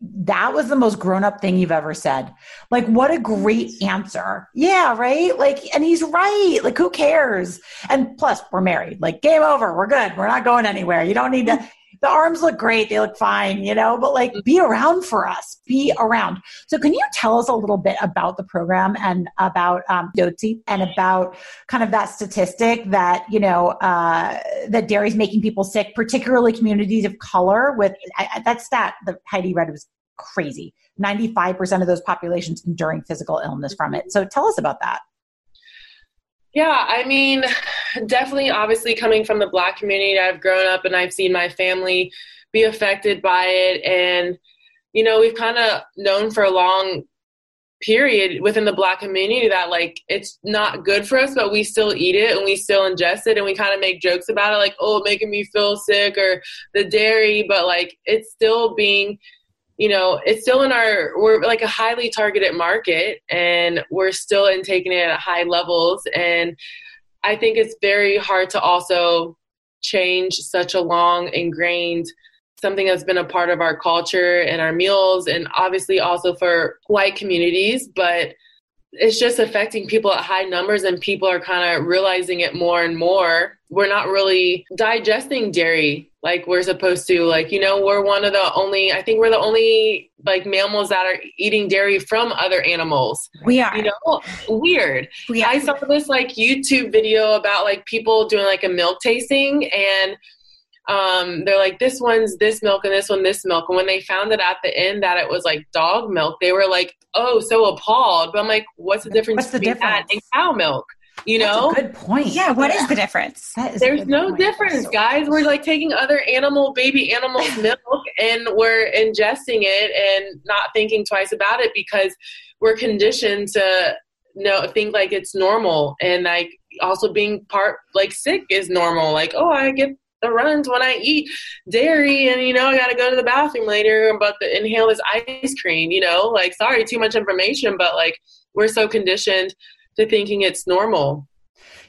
that was the most grown up thing you've ever said. Like, what a great answer. Yeah, right? Like, and he's right. Like, who cares? And plus, we're married. Like, game over. We're good. We're not going anywhere. You don't need to. The arms look great, they look fine, you know, but like be around for us, be around. So, can you tell us a little bit about the program and about um, Dotsie and about kind of that statistic that, you know, uh, that dairy is making people sick, particularly communities of color? With I, that stat that Heidi read was crazy 95% of those populations enduring physical illness from it. So, tell us about that. Yeah, I mean, definitely, obviously, coming from the Black community, I've grown up and I've seen my family be affected by it. And, you know, we've kind of known for a long period within the Black community that, like, it's not good for us, but we still eat it and we still ingest it and we kind of make jokes about it, like, oh, making me feel sick or the dairy, but, like, it's still being you know, it's still in our, we're like a highly targeted market and we're still in taking it at high levels. And I think it's very hard to also change such a long ingrained something that's been a part of our culture and our meals and obviously also for white communities but it's just affecting people at high numbers and people are kind of realizing it more and more. We're not really digesting dairy like we're supposed to. Like you know we're one of the only i think we're the only like mammals that are eating dairy from other animals. We are. You know? Weird. We are. i saw this like youtube video about like people doing like a milk tasting and um, they're like, this one's this milk and this one this milk. And when they found it at the end that it was like dog milk, they were like, oh, so appalled. But I'm like, what's the difference what's the between difference? that and cow milk? You That's know? good point. Yeah, what is the difference? There's no difference, guys. We're like taking other animal, baby animals' [LAUGHS] milk, and we're ingesting it and not thinking twice about it because we're conditioned to know think like it's normal, and like also being part like sick is normal. Like, oh, I get the runs when I eat dairy and you know I got to go to the bathroom later but to inhale this ice cream you know like sorry too much information but like we're so conditioned to thinking it's normal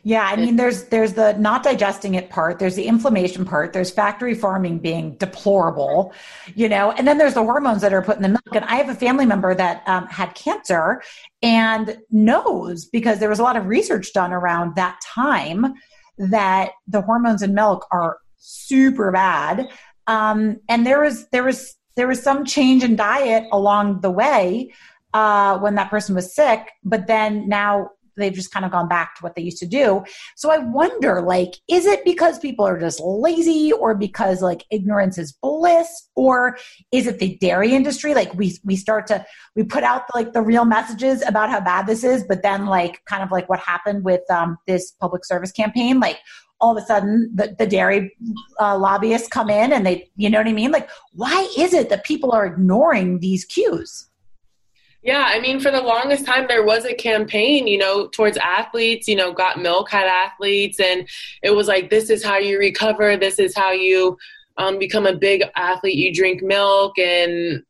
yeah, I mean, there's there's the not digesting it part. There's the inflammation part. There's factory farming being deplorable, you know, and then there's the hormones that are put in the milk. And I have a family member that um, had cancer and knows because there was a lot of research done around that time that the hormones in milk are super bad. Um, and there was there was there was some change in diet along the way uh, when that person was sick, but then now they've just kind of gone back to what they used to do. So I wonder, like, is it because people are just lazy or because like ignorance is bliss or is it the dairy industry? Like we, we start to, we put out like the real messages about how bad this is, but then like kind of like what happened with um, this public service campaign, like all of a sudden the, the dairy uh, lobbyists come in and they, you know what I mean? Like, why is it that people are ignoring these cues? Yeah, I mean, for the longest time, there was a campaign, you know, towards athletes. You know, Got Milk had athletes, and it was like, this is how you recover. This is how you um, become a big athlete. You drink milk, and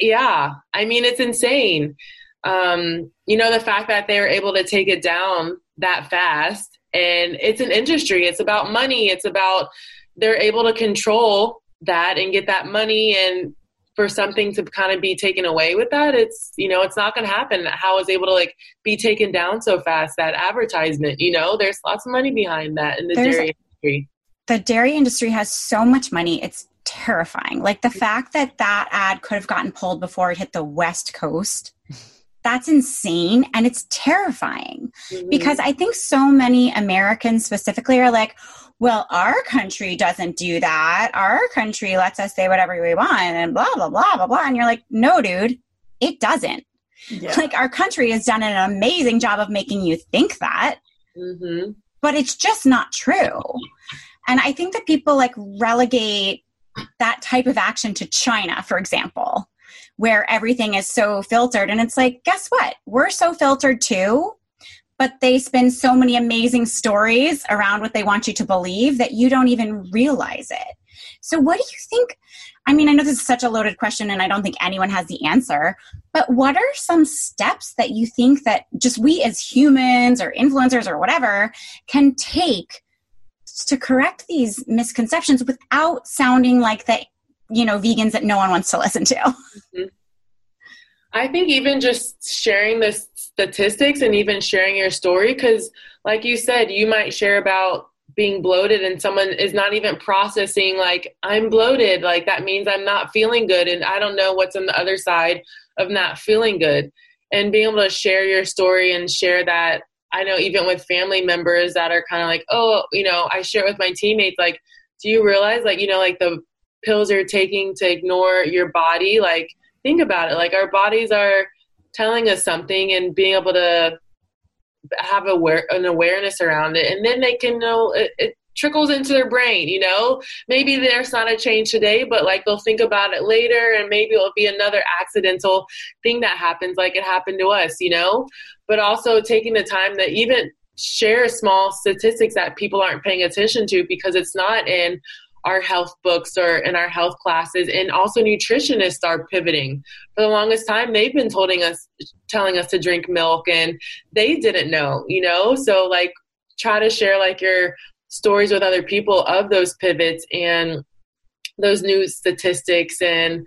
yeah, I mean, it's insane. Um, you know, the fact that they were able to take it down that fast, and it's an industry. It's about money. It's about they're able to control that and get that money and for something to kind of be taken away with that it's you know it's not going to happen. How is able to like be taken down so fast that advertisement you know? There's lots of money behind that in the There's- dairy industry. The dairy industry has so much money it's terrifying. Like the fact that that ad could have gotten pulled before it hit the west coast that's insane and it's terrifying Mhm. because i think so many americans specifically are like well our country doesn't do that our country lets us say whatever we want and blah blah blah blah blah and you're like no dude it doesn't Yeah. like our country has done an amazing job of making you think that Mhm. but it's just not true. And I think that people like relegate that type of action to China, for example, where everything is so filtered. And it's like, guess what? We're so filtered too, but they spin so many amazing stories around what they want you to believe that you don't even realize it. So, what do you think? I mean, I know this is such a loaded question and I don't think anyone has the answer, but what are some steps that you think that just we as humans or influencers or whatever can take to correct these misconceptions without sounding like the you know vegans that no one wants to listen to. Mm-hmm. I think even just sharing the statistics and even sharing your story, because like you said, you might share about being bloated and someone is not even processing like i'm bloated like that means i'm not feeling good and i don't know what's on the other side of not feeling good. And being able to share your story and share that i know even with family members that are kind of like oh you know i share it with my teammates like do you realize like you know like the pills you're taking to ignore your body like think about it. Like our bodies are telling us something and being able to have aware an awareness around it and then they can know it, it trickles into their brain you know? Maybe there's not a change today but like they'll think about it later and maybe it'll be another accidental thing that happens like it happened to us you know? But also taking the time to even share small statistics that people aren't paying attention to because it's not in our health books or in our health classes and also nutritionists are pivoting. For the longest time they've been telling us telling us to drink milk and they didn't know you know? So like try to share like your stories with other people of those pivots and those new statistics and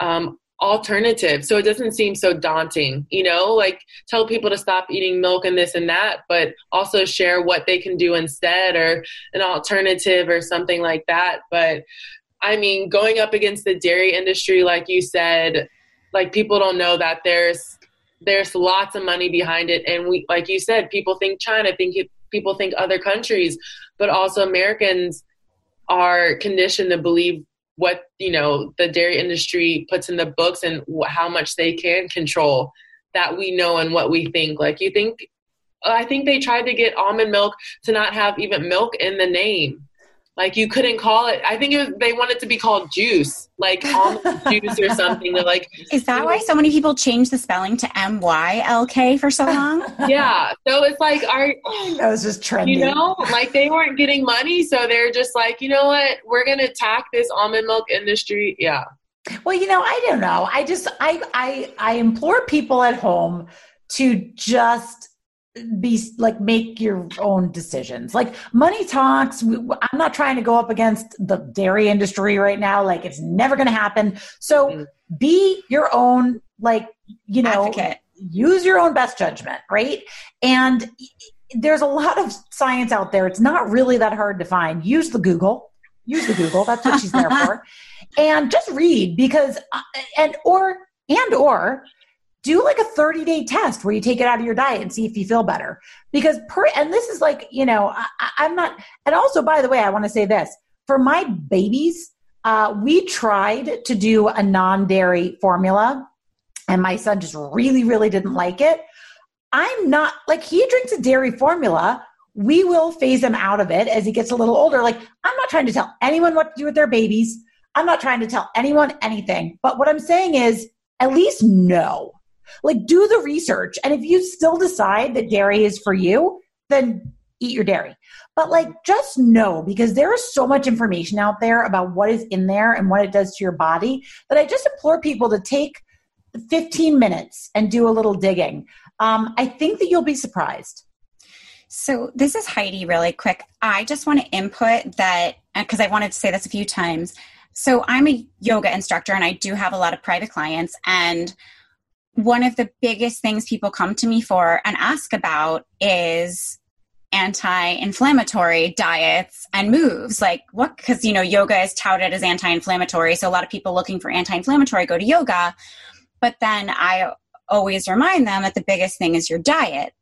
um, alternative. So it doesn't seem so daunting you know like tell people to stop eating milk and this and that but also share what they can do instead or an alternative or something like that. But i mean going up against the dairy industry like you said like people don't know that there's there's lots of money behind it. And we like you said people think china think people think other countries but also americans are conditioned to believe what you know the dairy industry puts in the books and wh- how much they can control that we know and what we think. Like you think i think they tried to get almond milk to not have even milk in the name like you couldn't call it. I think it, they want it to be called juice, like almond [LAUGHS] juice or something. They're like, is that why so many people change the spelling to M Y L K for so long? [LAUGHS] yeah. So it's like, are that was just trendy. You know, like they weren't getting money, so they're just like, you know what, we're gonna attack this almond milk industry. Yeah. Well, you know, I don't know. I just I I I implore people at home to just be like make your own decisions. Like money talks. I'm not trying to go up against the dairy industry right now. Like it's never going to happen. So mm-hmm. be your own like you know Advocate. use your own best judgment right? And there's a lot of science out there. It's not really that hard to find. Use the google. Use the google. That's what she's there for. [LAUGHS] And just read because uh, and or and or do like a 30 day test where you take it out of your diet and see if you feel better. Because per, and this is like, you know, I, I'm not, and also, by the way, I want to say this for my babies, uh, we tried to do a non dairy formula, and my son just really, really didn't like it. I'm not like he drinks a dairy formula. We will phase him out of it as he gets a little older. Like, I'm not trying to tell anyone what to do with their babies. I'm not trying to tell anyone anything. But what I'm saying is, at least know like, do the research. And if you still decide that dairy is for you, then eat your dairy. But like, just know because there is so much information out there about what is in there and what it does to your body that I just implore people to take 15 minutes and do a little digging. Um, I think that you'll be surprised. So, this is Heidi, really quick. I just want to input that because I wanted to say this a few times. So, I'm a yoga instructor and I do have a lot of private clients. And one of the biggest things people come to me for and ask about is anti-inflammatory diets and moves. Like what because you know yoga is touted as anti-inflammatory so a lot of people looking for anti-inflammatory go to yoga. But then i always remind them that the biggest thing is your diet.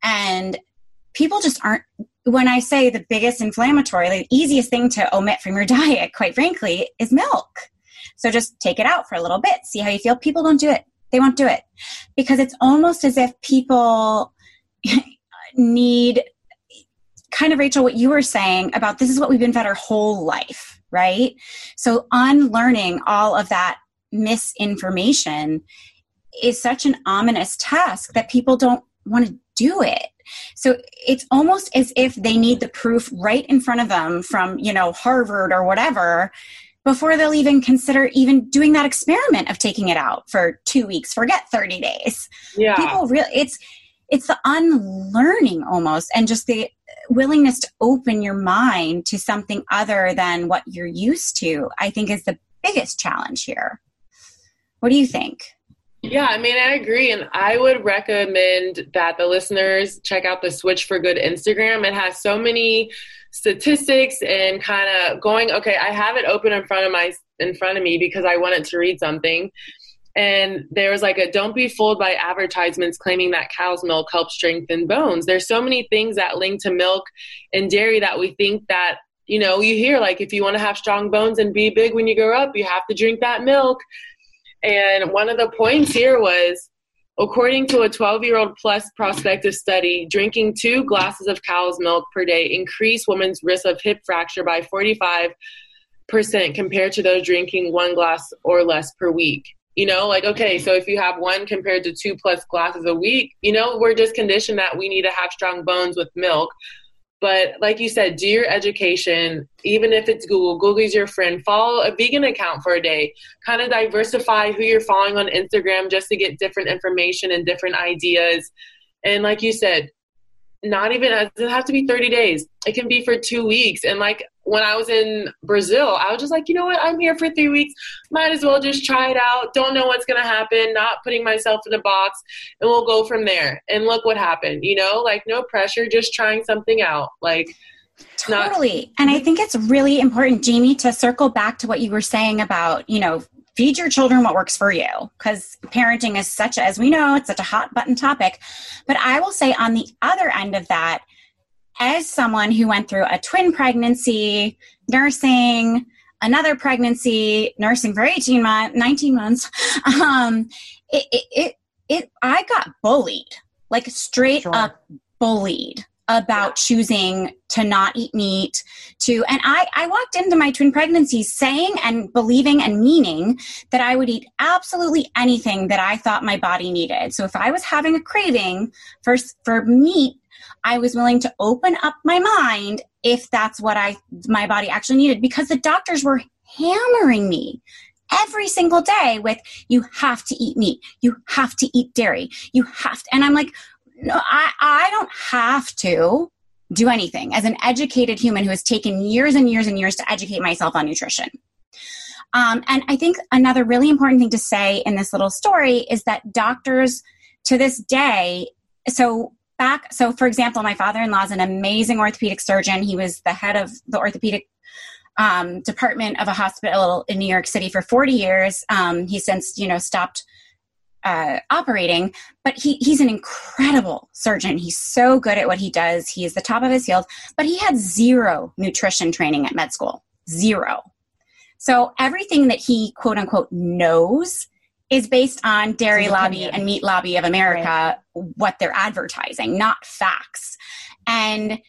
And people just aren't when i say the biggest inflammatory the easiest thing to omit from your [LAUGHS] diet quite frankly is milk. So just take it out for a little bit see how you feel. People don't do it they won't do it because it's almost as if people [LAUGHS] need kind of Rachel what you were saying about this is what we've been fed our whole life, right? So unlearning all of that misinformation is such an ominous task that people don't want to do it. So it's almost as if they need the proof right in front of them from, you know, Harvard or whatever before they'll even consider even doing that experiment of taking it out for two weeks forget 30 days. Yeah. People really it's it's the unlearning almost and just the willingness to open your mind to something other than what you're used to i think is the biggest challenge here. What do you think Yeah, I mean, I agree. And I would recommend that the listeners check out the Switch for Good Instagram. It has so many statistics and kind of going, okay, I have it open in front of my in front of me because I wanted to read something. And there was like a don't be fooled by advertisements claiming that cow's milk helps strengthen bones. There's so many things that link to milk and dairy that we think that, you know, you hear like if you want to have strong bones and be big when you grow up, you have to drink that milk. And one of the points here was according to a 12 year old plus prospective study, drinking two glasses of cow's milk per day increased women's risk of hip fracture by 45% compared to those drinking one glass or less per week. You know, like, okay, so if you have one compared to two plus glasses a week, you know, we're just conditioned that we need to have strong bones with milk. But like you said, do your education, even if it's Google, Google's your friend. Follow a vegan account for a day. Kind of diversify who you're following on Instagram just to get different information and different ideas. And like you said, not even it doesn't have to be 30 days. It can be for two weeks. And like when I was in Brazil, I was just like, you know what? I'm here for three weeks. Might as well just try it out. Don't know what's going to happen. Not putting myself in a box, and we'll go from there. And look what happened. You know, like no pressure, just trying something out. Like totally. Not- and I think it's really important, Jamie, to circle back to what you were saying about you know feed your children what works for you because parenting is such as we know it's such a hot button topic but i will say on the other end of that as someone who went through a twin pregnancy nursing another pregnancy nursing for 18 months 19 months [LAUGHS] um, it, it, it, it i got bullied like straight sure. up bullied about choosing to not eat meat to and I, I walked into my twin pregnancy saying and believing and meaning that i would eat absolutely anything that i thought my body needed so if i was having a craving for, for meat i was willing to open up my mind if that's what i my body actually needed because the doctors were hammering me every single day with you have to eat meat you have to eat dairy you have to and i'm like no, I, I don't have to do anything as an educated human who has taken years and years and years to educate myself on nutrition. Um, and I think another really important thing to say in this little story is that doctors to this day, so back, so for example, my father in law is an amazing orthopedic surgeon. He was the head of the orthopedic um, department of a hospital in New York City for 40 years. Um, he since, you know, stopped uh, operating, but he, he's an incredible surgeon. He's so good at what he does. He is the top of his field, but he had zero nutrition training at med school. Zero. So everything that he quote unquote knows is based on dairy lobby and meat lobby of America, right. what they're advertising, not facts. And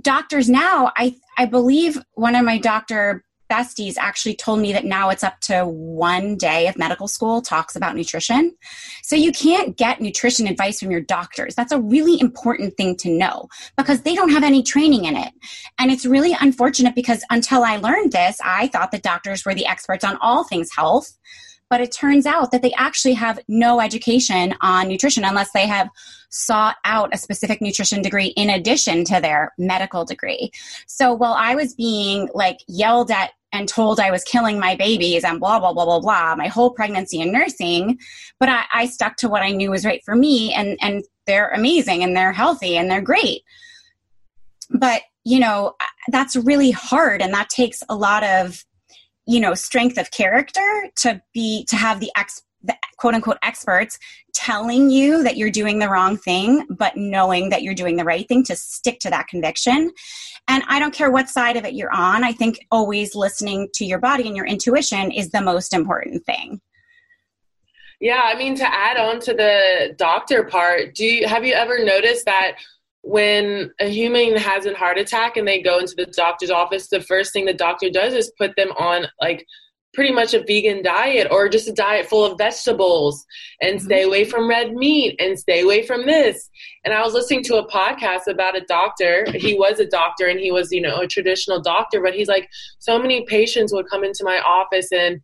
doctors now, I I believe one of my doctor besties actually told me that now it's up to one day of medical school talks about nutrition. So you can't get nutrition advice from your doctors. That's a really important thing to know because they don't have any training in it. And it's really unfortunate because until I learned this, I thought that doctors were the experts on all things health. But it turns out that they actually have no education on nutrition unless they have sought out a specific nutrition degree in addition to their medical degree. So while I was being like yelled at and told I was killing my babies and blah, blah, blah, blah, blah, my whole pregnancy and nursing. But I, I, stuck to what I knew was right for me, and, and they're amazing and they're healthy and they're great. But, you know, that's really hard, and that takes a lot of, you know, strength of character to be, to have the ex, the quote unquote experts telling you that you're doing the wrong thing, but knowing that you're doing the right thing to stick to that conviction. And I don't care what side of it you're on, I think always listening to your body and your intuition is the most important thing. Yeah, I mean to add on to the doctor part, do you have you ever noticed that when a human has a heart attack and they go into the doctor's office, the first thing the doctor does is put them on like pretty much a vegan diet or just a diet full of vegetables and mm-hmm. stay away from red meat and stay away from this. And I was listening to a podcast about a doctor. He was a doctor and he was, you know, a traditional doctor, but he's like, so many patients would come into my office and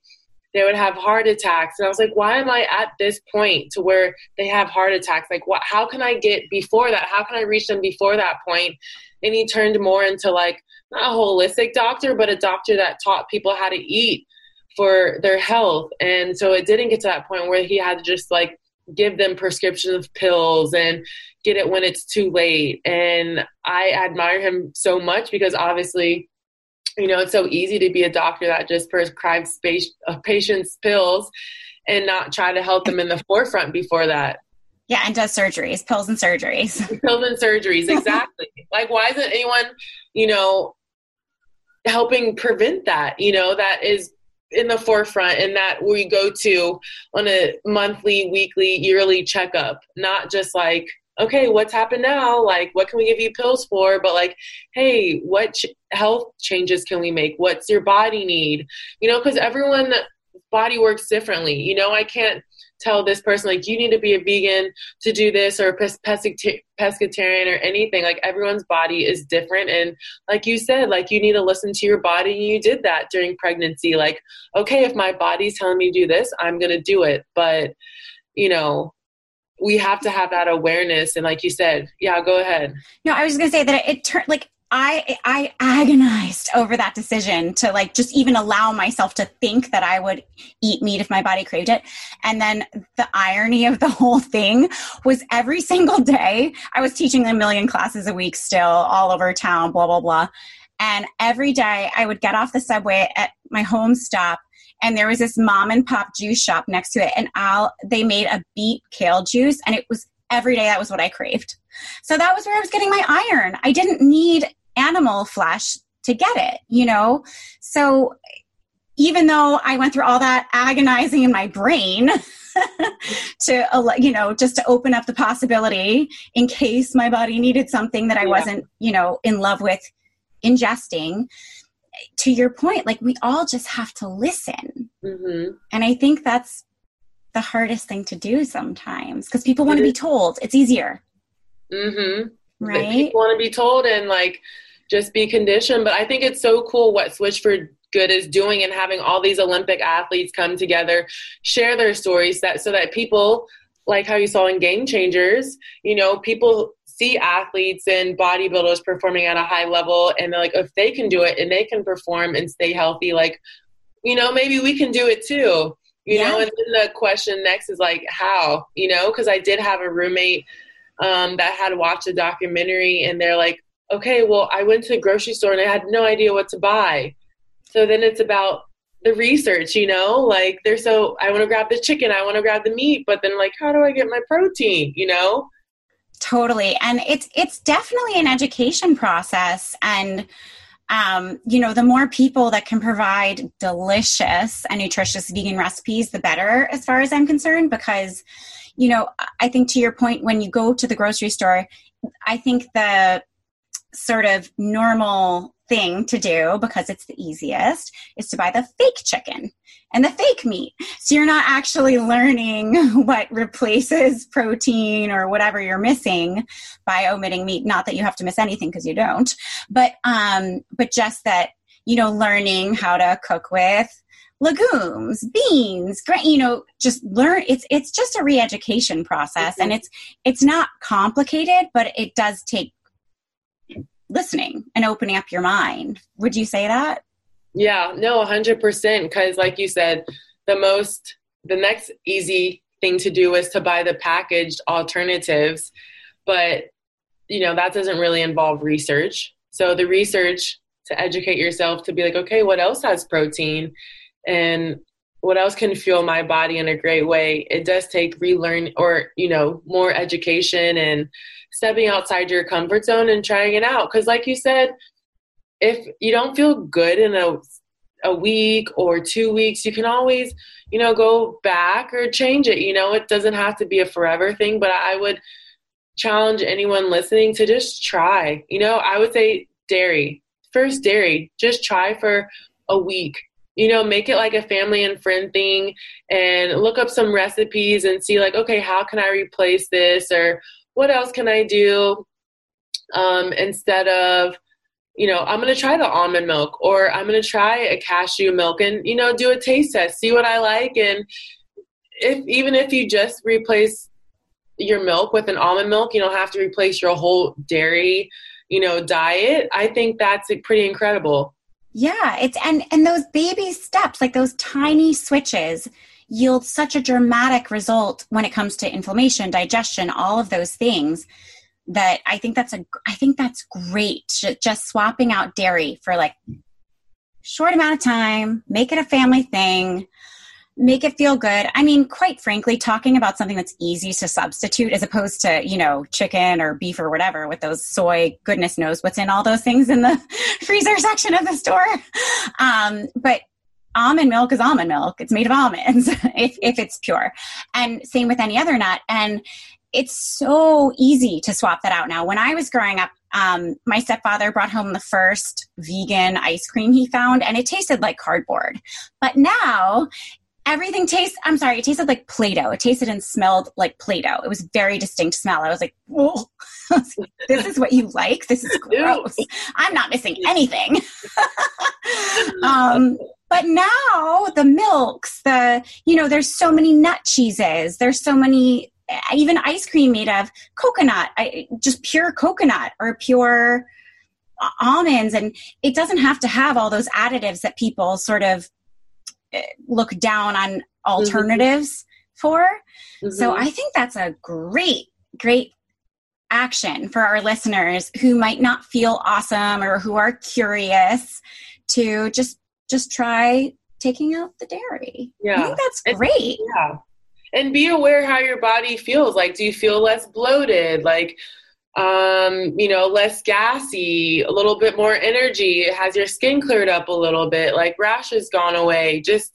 they would have heart attacks. And I was like, why am I at this point to where they have heart attacks? Like, what, how can I get before that? How can I reach them before that point? And he turned more into like, not a holistic doctor, but a doctor that taught people how to eat for their health. And so it didn't get to that point where he had to just like give them prescriptions of pills and get it when it's too late. And I admire him so much because obviously, you know, it's so easy to be a doctor that just prescribes uh, patients pills and not try to help them in the forefront before that. Yeah, and does surgeries, pills and surgeries. [LAUGHS] pills and surgeries, exactly. like, why isn't anyone, you know, helping prevent that? You know, that is in the forefront and that we go to on a monthly, weekly, yearly checkup, not just like, okay, what's happened now? Like, what can we give you pills for? But like, hey, what ch- health changes can we make? What's your body need? You know, because everyone body works differently. You know, I can't tell this person like you need to be a vegan to do this or a pescatarian or anything. Like everyone's body is different. And like you said like you need to listen to your body. You did that during pregnancy. Like okay if my body's telling me to do this i'm going to do it. But you know we have to have that awareness. And like you said yeah go ahead. No i was going to say that it turned like I I agonized over that decision to like just even allow myself to think that I would eat meat if my body craved it. And then the irony of the [LAUGHS] whole thing was every single day I was teaching a million classes a week still all over town, blah blah blah. And every day I would get off the subway at my home stop and there was this mom and pop juice shop next to it and I'll they made a beet kale juice and it was every day that was what I craved. So that was where I was getting my iron. I didn't need animal flesh to get it, you know? So even though I went through all that agonizing in my brain [LAUGHS] to, you know, just to open up the possibility in case my body needed something that I yeah. wasn't, you know, in love with ingesting, to your point, like we all just have to listen. Mm-hmm. And I think that's the hardest thing to do sometimes because people want to be told it's easier. Mm-hmm. Right. People want to be told and like just be conditioned. But I think it's so cool what Switch for Good is doing and having all these Olympic athletes come together, share their stories that so that people like how you saw in Game Changers, you know, people see athletes and bodybuilders performing at a high level and they're like if they can do it and they can perform and stay healthy like you know maybe we can do it too you yeah. know and then the question next is like how you know because i did have a roommate um, that had watched a documentary and they're like okay, well, I went to the grocery store and I had no idea what to buy. So then it's about the research, you know, like they're so, I want to grab the chicken, I want to grab the meat, but then like, how do I get my protein, you know? Totally. And it's, it's definitely an education process. And, um, you know, the more people that can provide delicious and nutritious vegan recipes, the better, as far as I'm concerned, because, you know, I think to your point, when you go to the grocery store, I think the sort of normal thing to do because it's the easiest is to buy the fake chicken and the fake meat. So you're not actually learning [LAUGHS] what replaces protein or whatever you're missing by omitting meat. Not that you have to miss anything because you don't, but um, but just that you know learning how to cook with legumes beans great, you know just learn it's it's just a re-education process mm-hmm. and it's it's not complicated but it does take listening and opening up your mind. Would you say that? Yeah, no, 100%. Because, like you said, the most, the next easy thing to do is to buy the packaged alternatives. But, you know, that doesn't really involve research. So, the research to educate yourself to be like, okay, what else has protein? And what else can fuel my body in a great way? It does take relearn or, you know, more education and stepping outside your comfort zone and trying it out. Because, like you said, if you don't feel good in a a week or two weeks, you can always, you know, go back or change it. You know, it doesn't have to be a forever thing, but I would challenge anyone listening to just try. You know, I would say dairy. First, dairy. Just try for a week. You know, make it like a family and friend thing and look up some recipes and see, like, okay, how can I replace this? Or what else can I do um, instead of, you know, I'm going to try the almond milk or I'm going to try a cashew milk and, you know, do a taste test, see what I like. And if even if you just replace your milk with an almond milk, you don't have to replace your whole dairy, you know, diet. I think that's pretty incredible. Yeah, it's and and those baby steps, like those tiny switches yield such a dramatic result when it comes to inflammation, digestion, all of those things that I think that's a I think that's great. Just swapping out dairy for like short amount of time, make it a family thing, make it feel good. I mean, quite frankly, talking about something that's easy to substitute as opposed to, you know, chicken or beef or whatever with those soy, goodness knows what's in all those things in the [LAUGHS] freezer section of the store. Um, but almond milk is almond milk. It's made of almonds [LAUGHS] if, if it's pure. And same with any other nut. And it's so easy to swap that out now. When I was growing up, um, my stepfather brought home the first vegan ice cream he found, and it tasted like cardboard. But now everything tastes i'm sorry it tasted like play-doh. It tasted and smelled like play-doh. It was very distinct smell. I was like whoa. [LAUGHS] This is what you like? This is gross. I'm not missing anything. [LAUGHS] Um, but now the milks the you know there's so many nut cheeses. There's so many even ice cream made of coconut. I, just pure coconut or pure almonds. And it doesn't have to have all those additives that people sort of eh, look down on alternatives mm-hmm. for mm-hmm. so i think that's a great great action for our listeners who might not feel awesome or who are curious to just just try taking out the dairy yeah i think that's great yeah and be aware how your body feels. Like, do you feel less bloated? Like, um, you know, less gassy, a little bit more energy? Has your skin cleared up a little bit? Like, rashes gone away? Just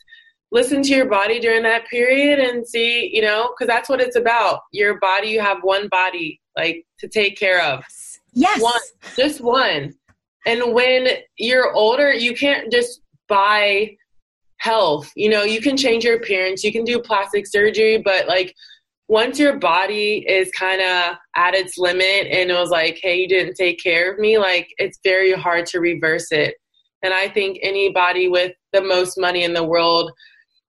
listen to your body during that period and see, you know, because that's what it's about. Your body, you have one body, like, to take care of. Yes. One, just one. And when you're older, you can't just buy health. You know, you can change your appearance, you can do plastic surgery, but like once your body is kind of at its limit and it was like, hey, you didn't take care of me, like it's very hard to reverse it. And I think anybody with the most money in the world,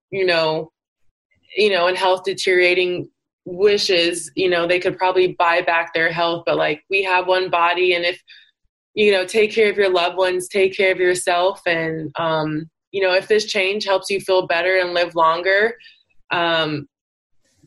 you know, you know, and health deteriorating wishes, you know, they could probably buy back their health, but like we have one body and if you know, take care of your loved ones, take care of yourself and um you know, if this change helps you feel better and live longer, um,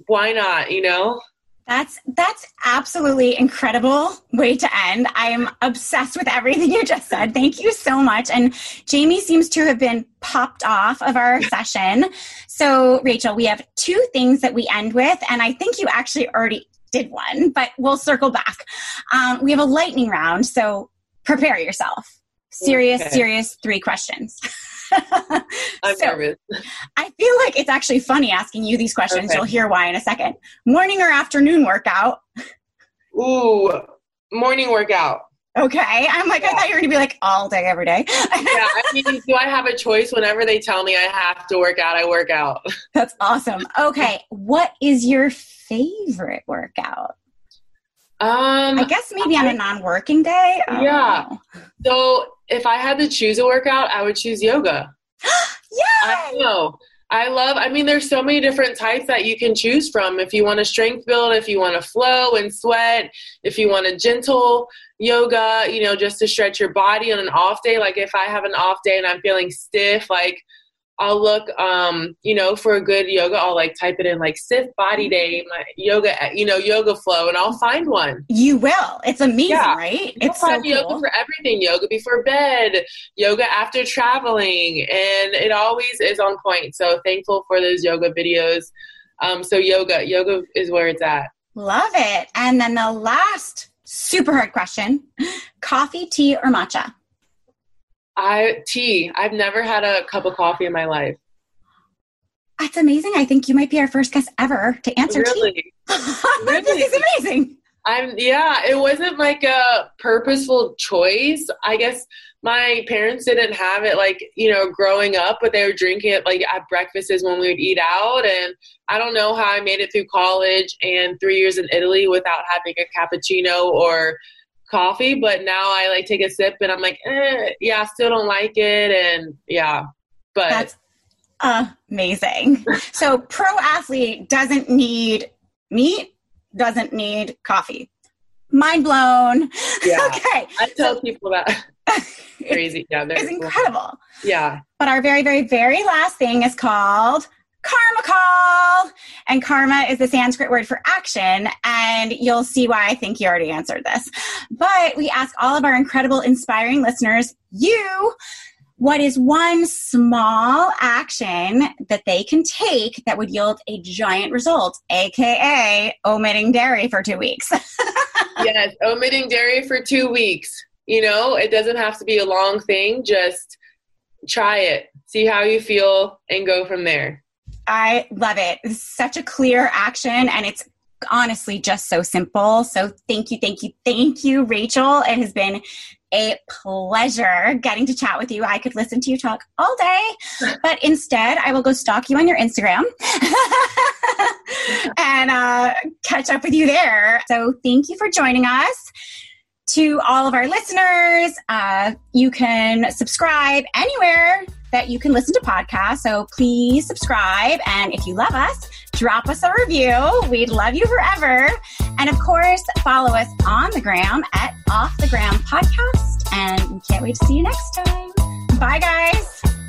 why not, you know? That's that's absolutely incredible way to end. I am obsessed with everything you just said. Thank you so much. And Jamie seems to have been popped off of our session. So Rachel, we have two things that we end with, and I think you actually already did one, but we'll circle back. Um, we have a lightning round, so prepare yourself. Serious, okay. serious three questions. [LAUGHS] [LAUGHS] I'm so, nervous. I feel like it's actually funny asking you these questions. Okay. You'll hear why in a second. Morning or afternoon workout? Ooh, morning workout. Okay. I'm like, yeah. I thought you were going to be like all day, every day. yeah. I [LAUGHS] mean, do I have a choice? Whenever they tell me I have to work out, I work out. That's awesome. Okay. [LAUGHS] What is your favorite workout? Um, I guess maybe on a non-working day. Yeah. So if I had to choose a workout, I would choose yoga. [GASPS] yeah. I know. I love, I mean, there's so many different types that you can choose from. If you want to strength build, if you want to flow and sweat, if you want a gentle yoga, you know, just to stretch your body on an off day. Like if I have an off day and I'm feeling stiff, like I'll look, um, you know, for a good yoga. I'll like type it in like stiff body day, my yoga, you know, yoga flow, and I'll find one. You will. It's amazing, yeah. right? You'll it's so cool. yoga for everything. Yoga before bed, yoga after traveling, and it always is on point. So thankful for those yoga videos. Um, so yoga, yoga is where it's at. Love it. And then the last super hard question: coffee, tea, or matcha? I tea. I've never had a cup of coffee in my life. That's amazing. I think you might be our first guest ever to answer really? tea. really? [LAUGHS] this is amazing. I'm yeah, it wasn't like a purposeful choice. I guess my parents didn't have it like, you know, growing up, but they were drinking it like at breakfasts when we would eat out and I don't know how I made it through college and 3 years in Italy without having a cappuccino or coffee, but now I like take a sip and I'm like, eh, yeah, I still don't like it, and yeah, but that's amazing. [LAUGHS] so pro athlete doesn't need meat, doesn't need coffee. mind blown. Yeah. [LAUGHS] okay. I tell people that. [LAUGHS] Crazy. Yeah. It's incredible. Yeah. But our very, very, very last thing is called karma call. And karma is the Sanskrit word for action. And you'll see why I think you already answered this. But we ask all of our incredible, inspiring listeners, you, what is one small action that they can take that would yield a giant result, aka omitting dairy for two weeks? [LAUGHS] yes, omitting dairy for two weeks. You know, it doesn't have to be a long thing. Just try it, see how you feel, and go from there. I love it. It's such a clear action and it's honestly just so simple. So thank you, thank you, thank you, Rachel. It has been a pleasure getting to chat with you. I could listen to you talk all day, [LAUGHS] but instead, I will go stalk you on your Instagram [LAUGHS] and uh, catch up with you there. So, thank you for joining us. To all of our listeners, uh, you can subscribe anywhere that you can listen to podcasts. So please subscribe. And if you love us, drop us a review. We'd love you forever. And of course, follow us on the gram at Off the Gram Podcast. And we can't wait to see you next time. Bye, guys.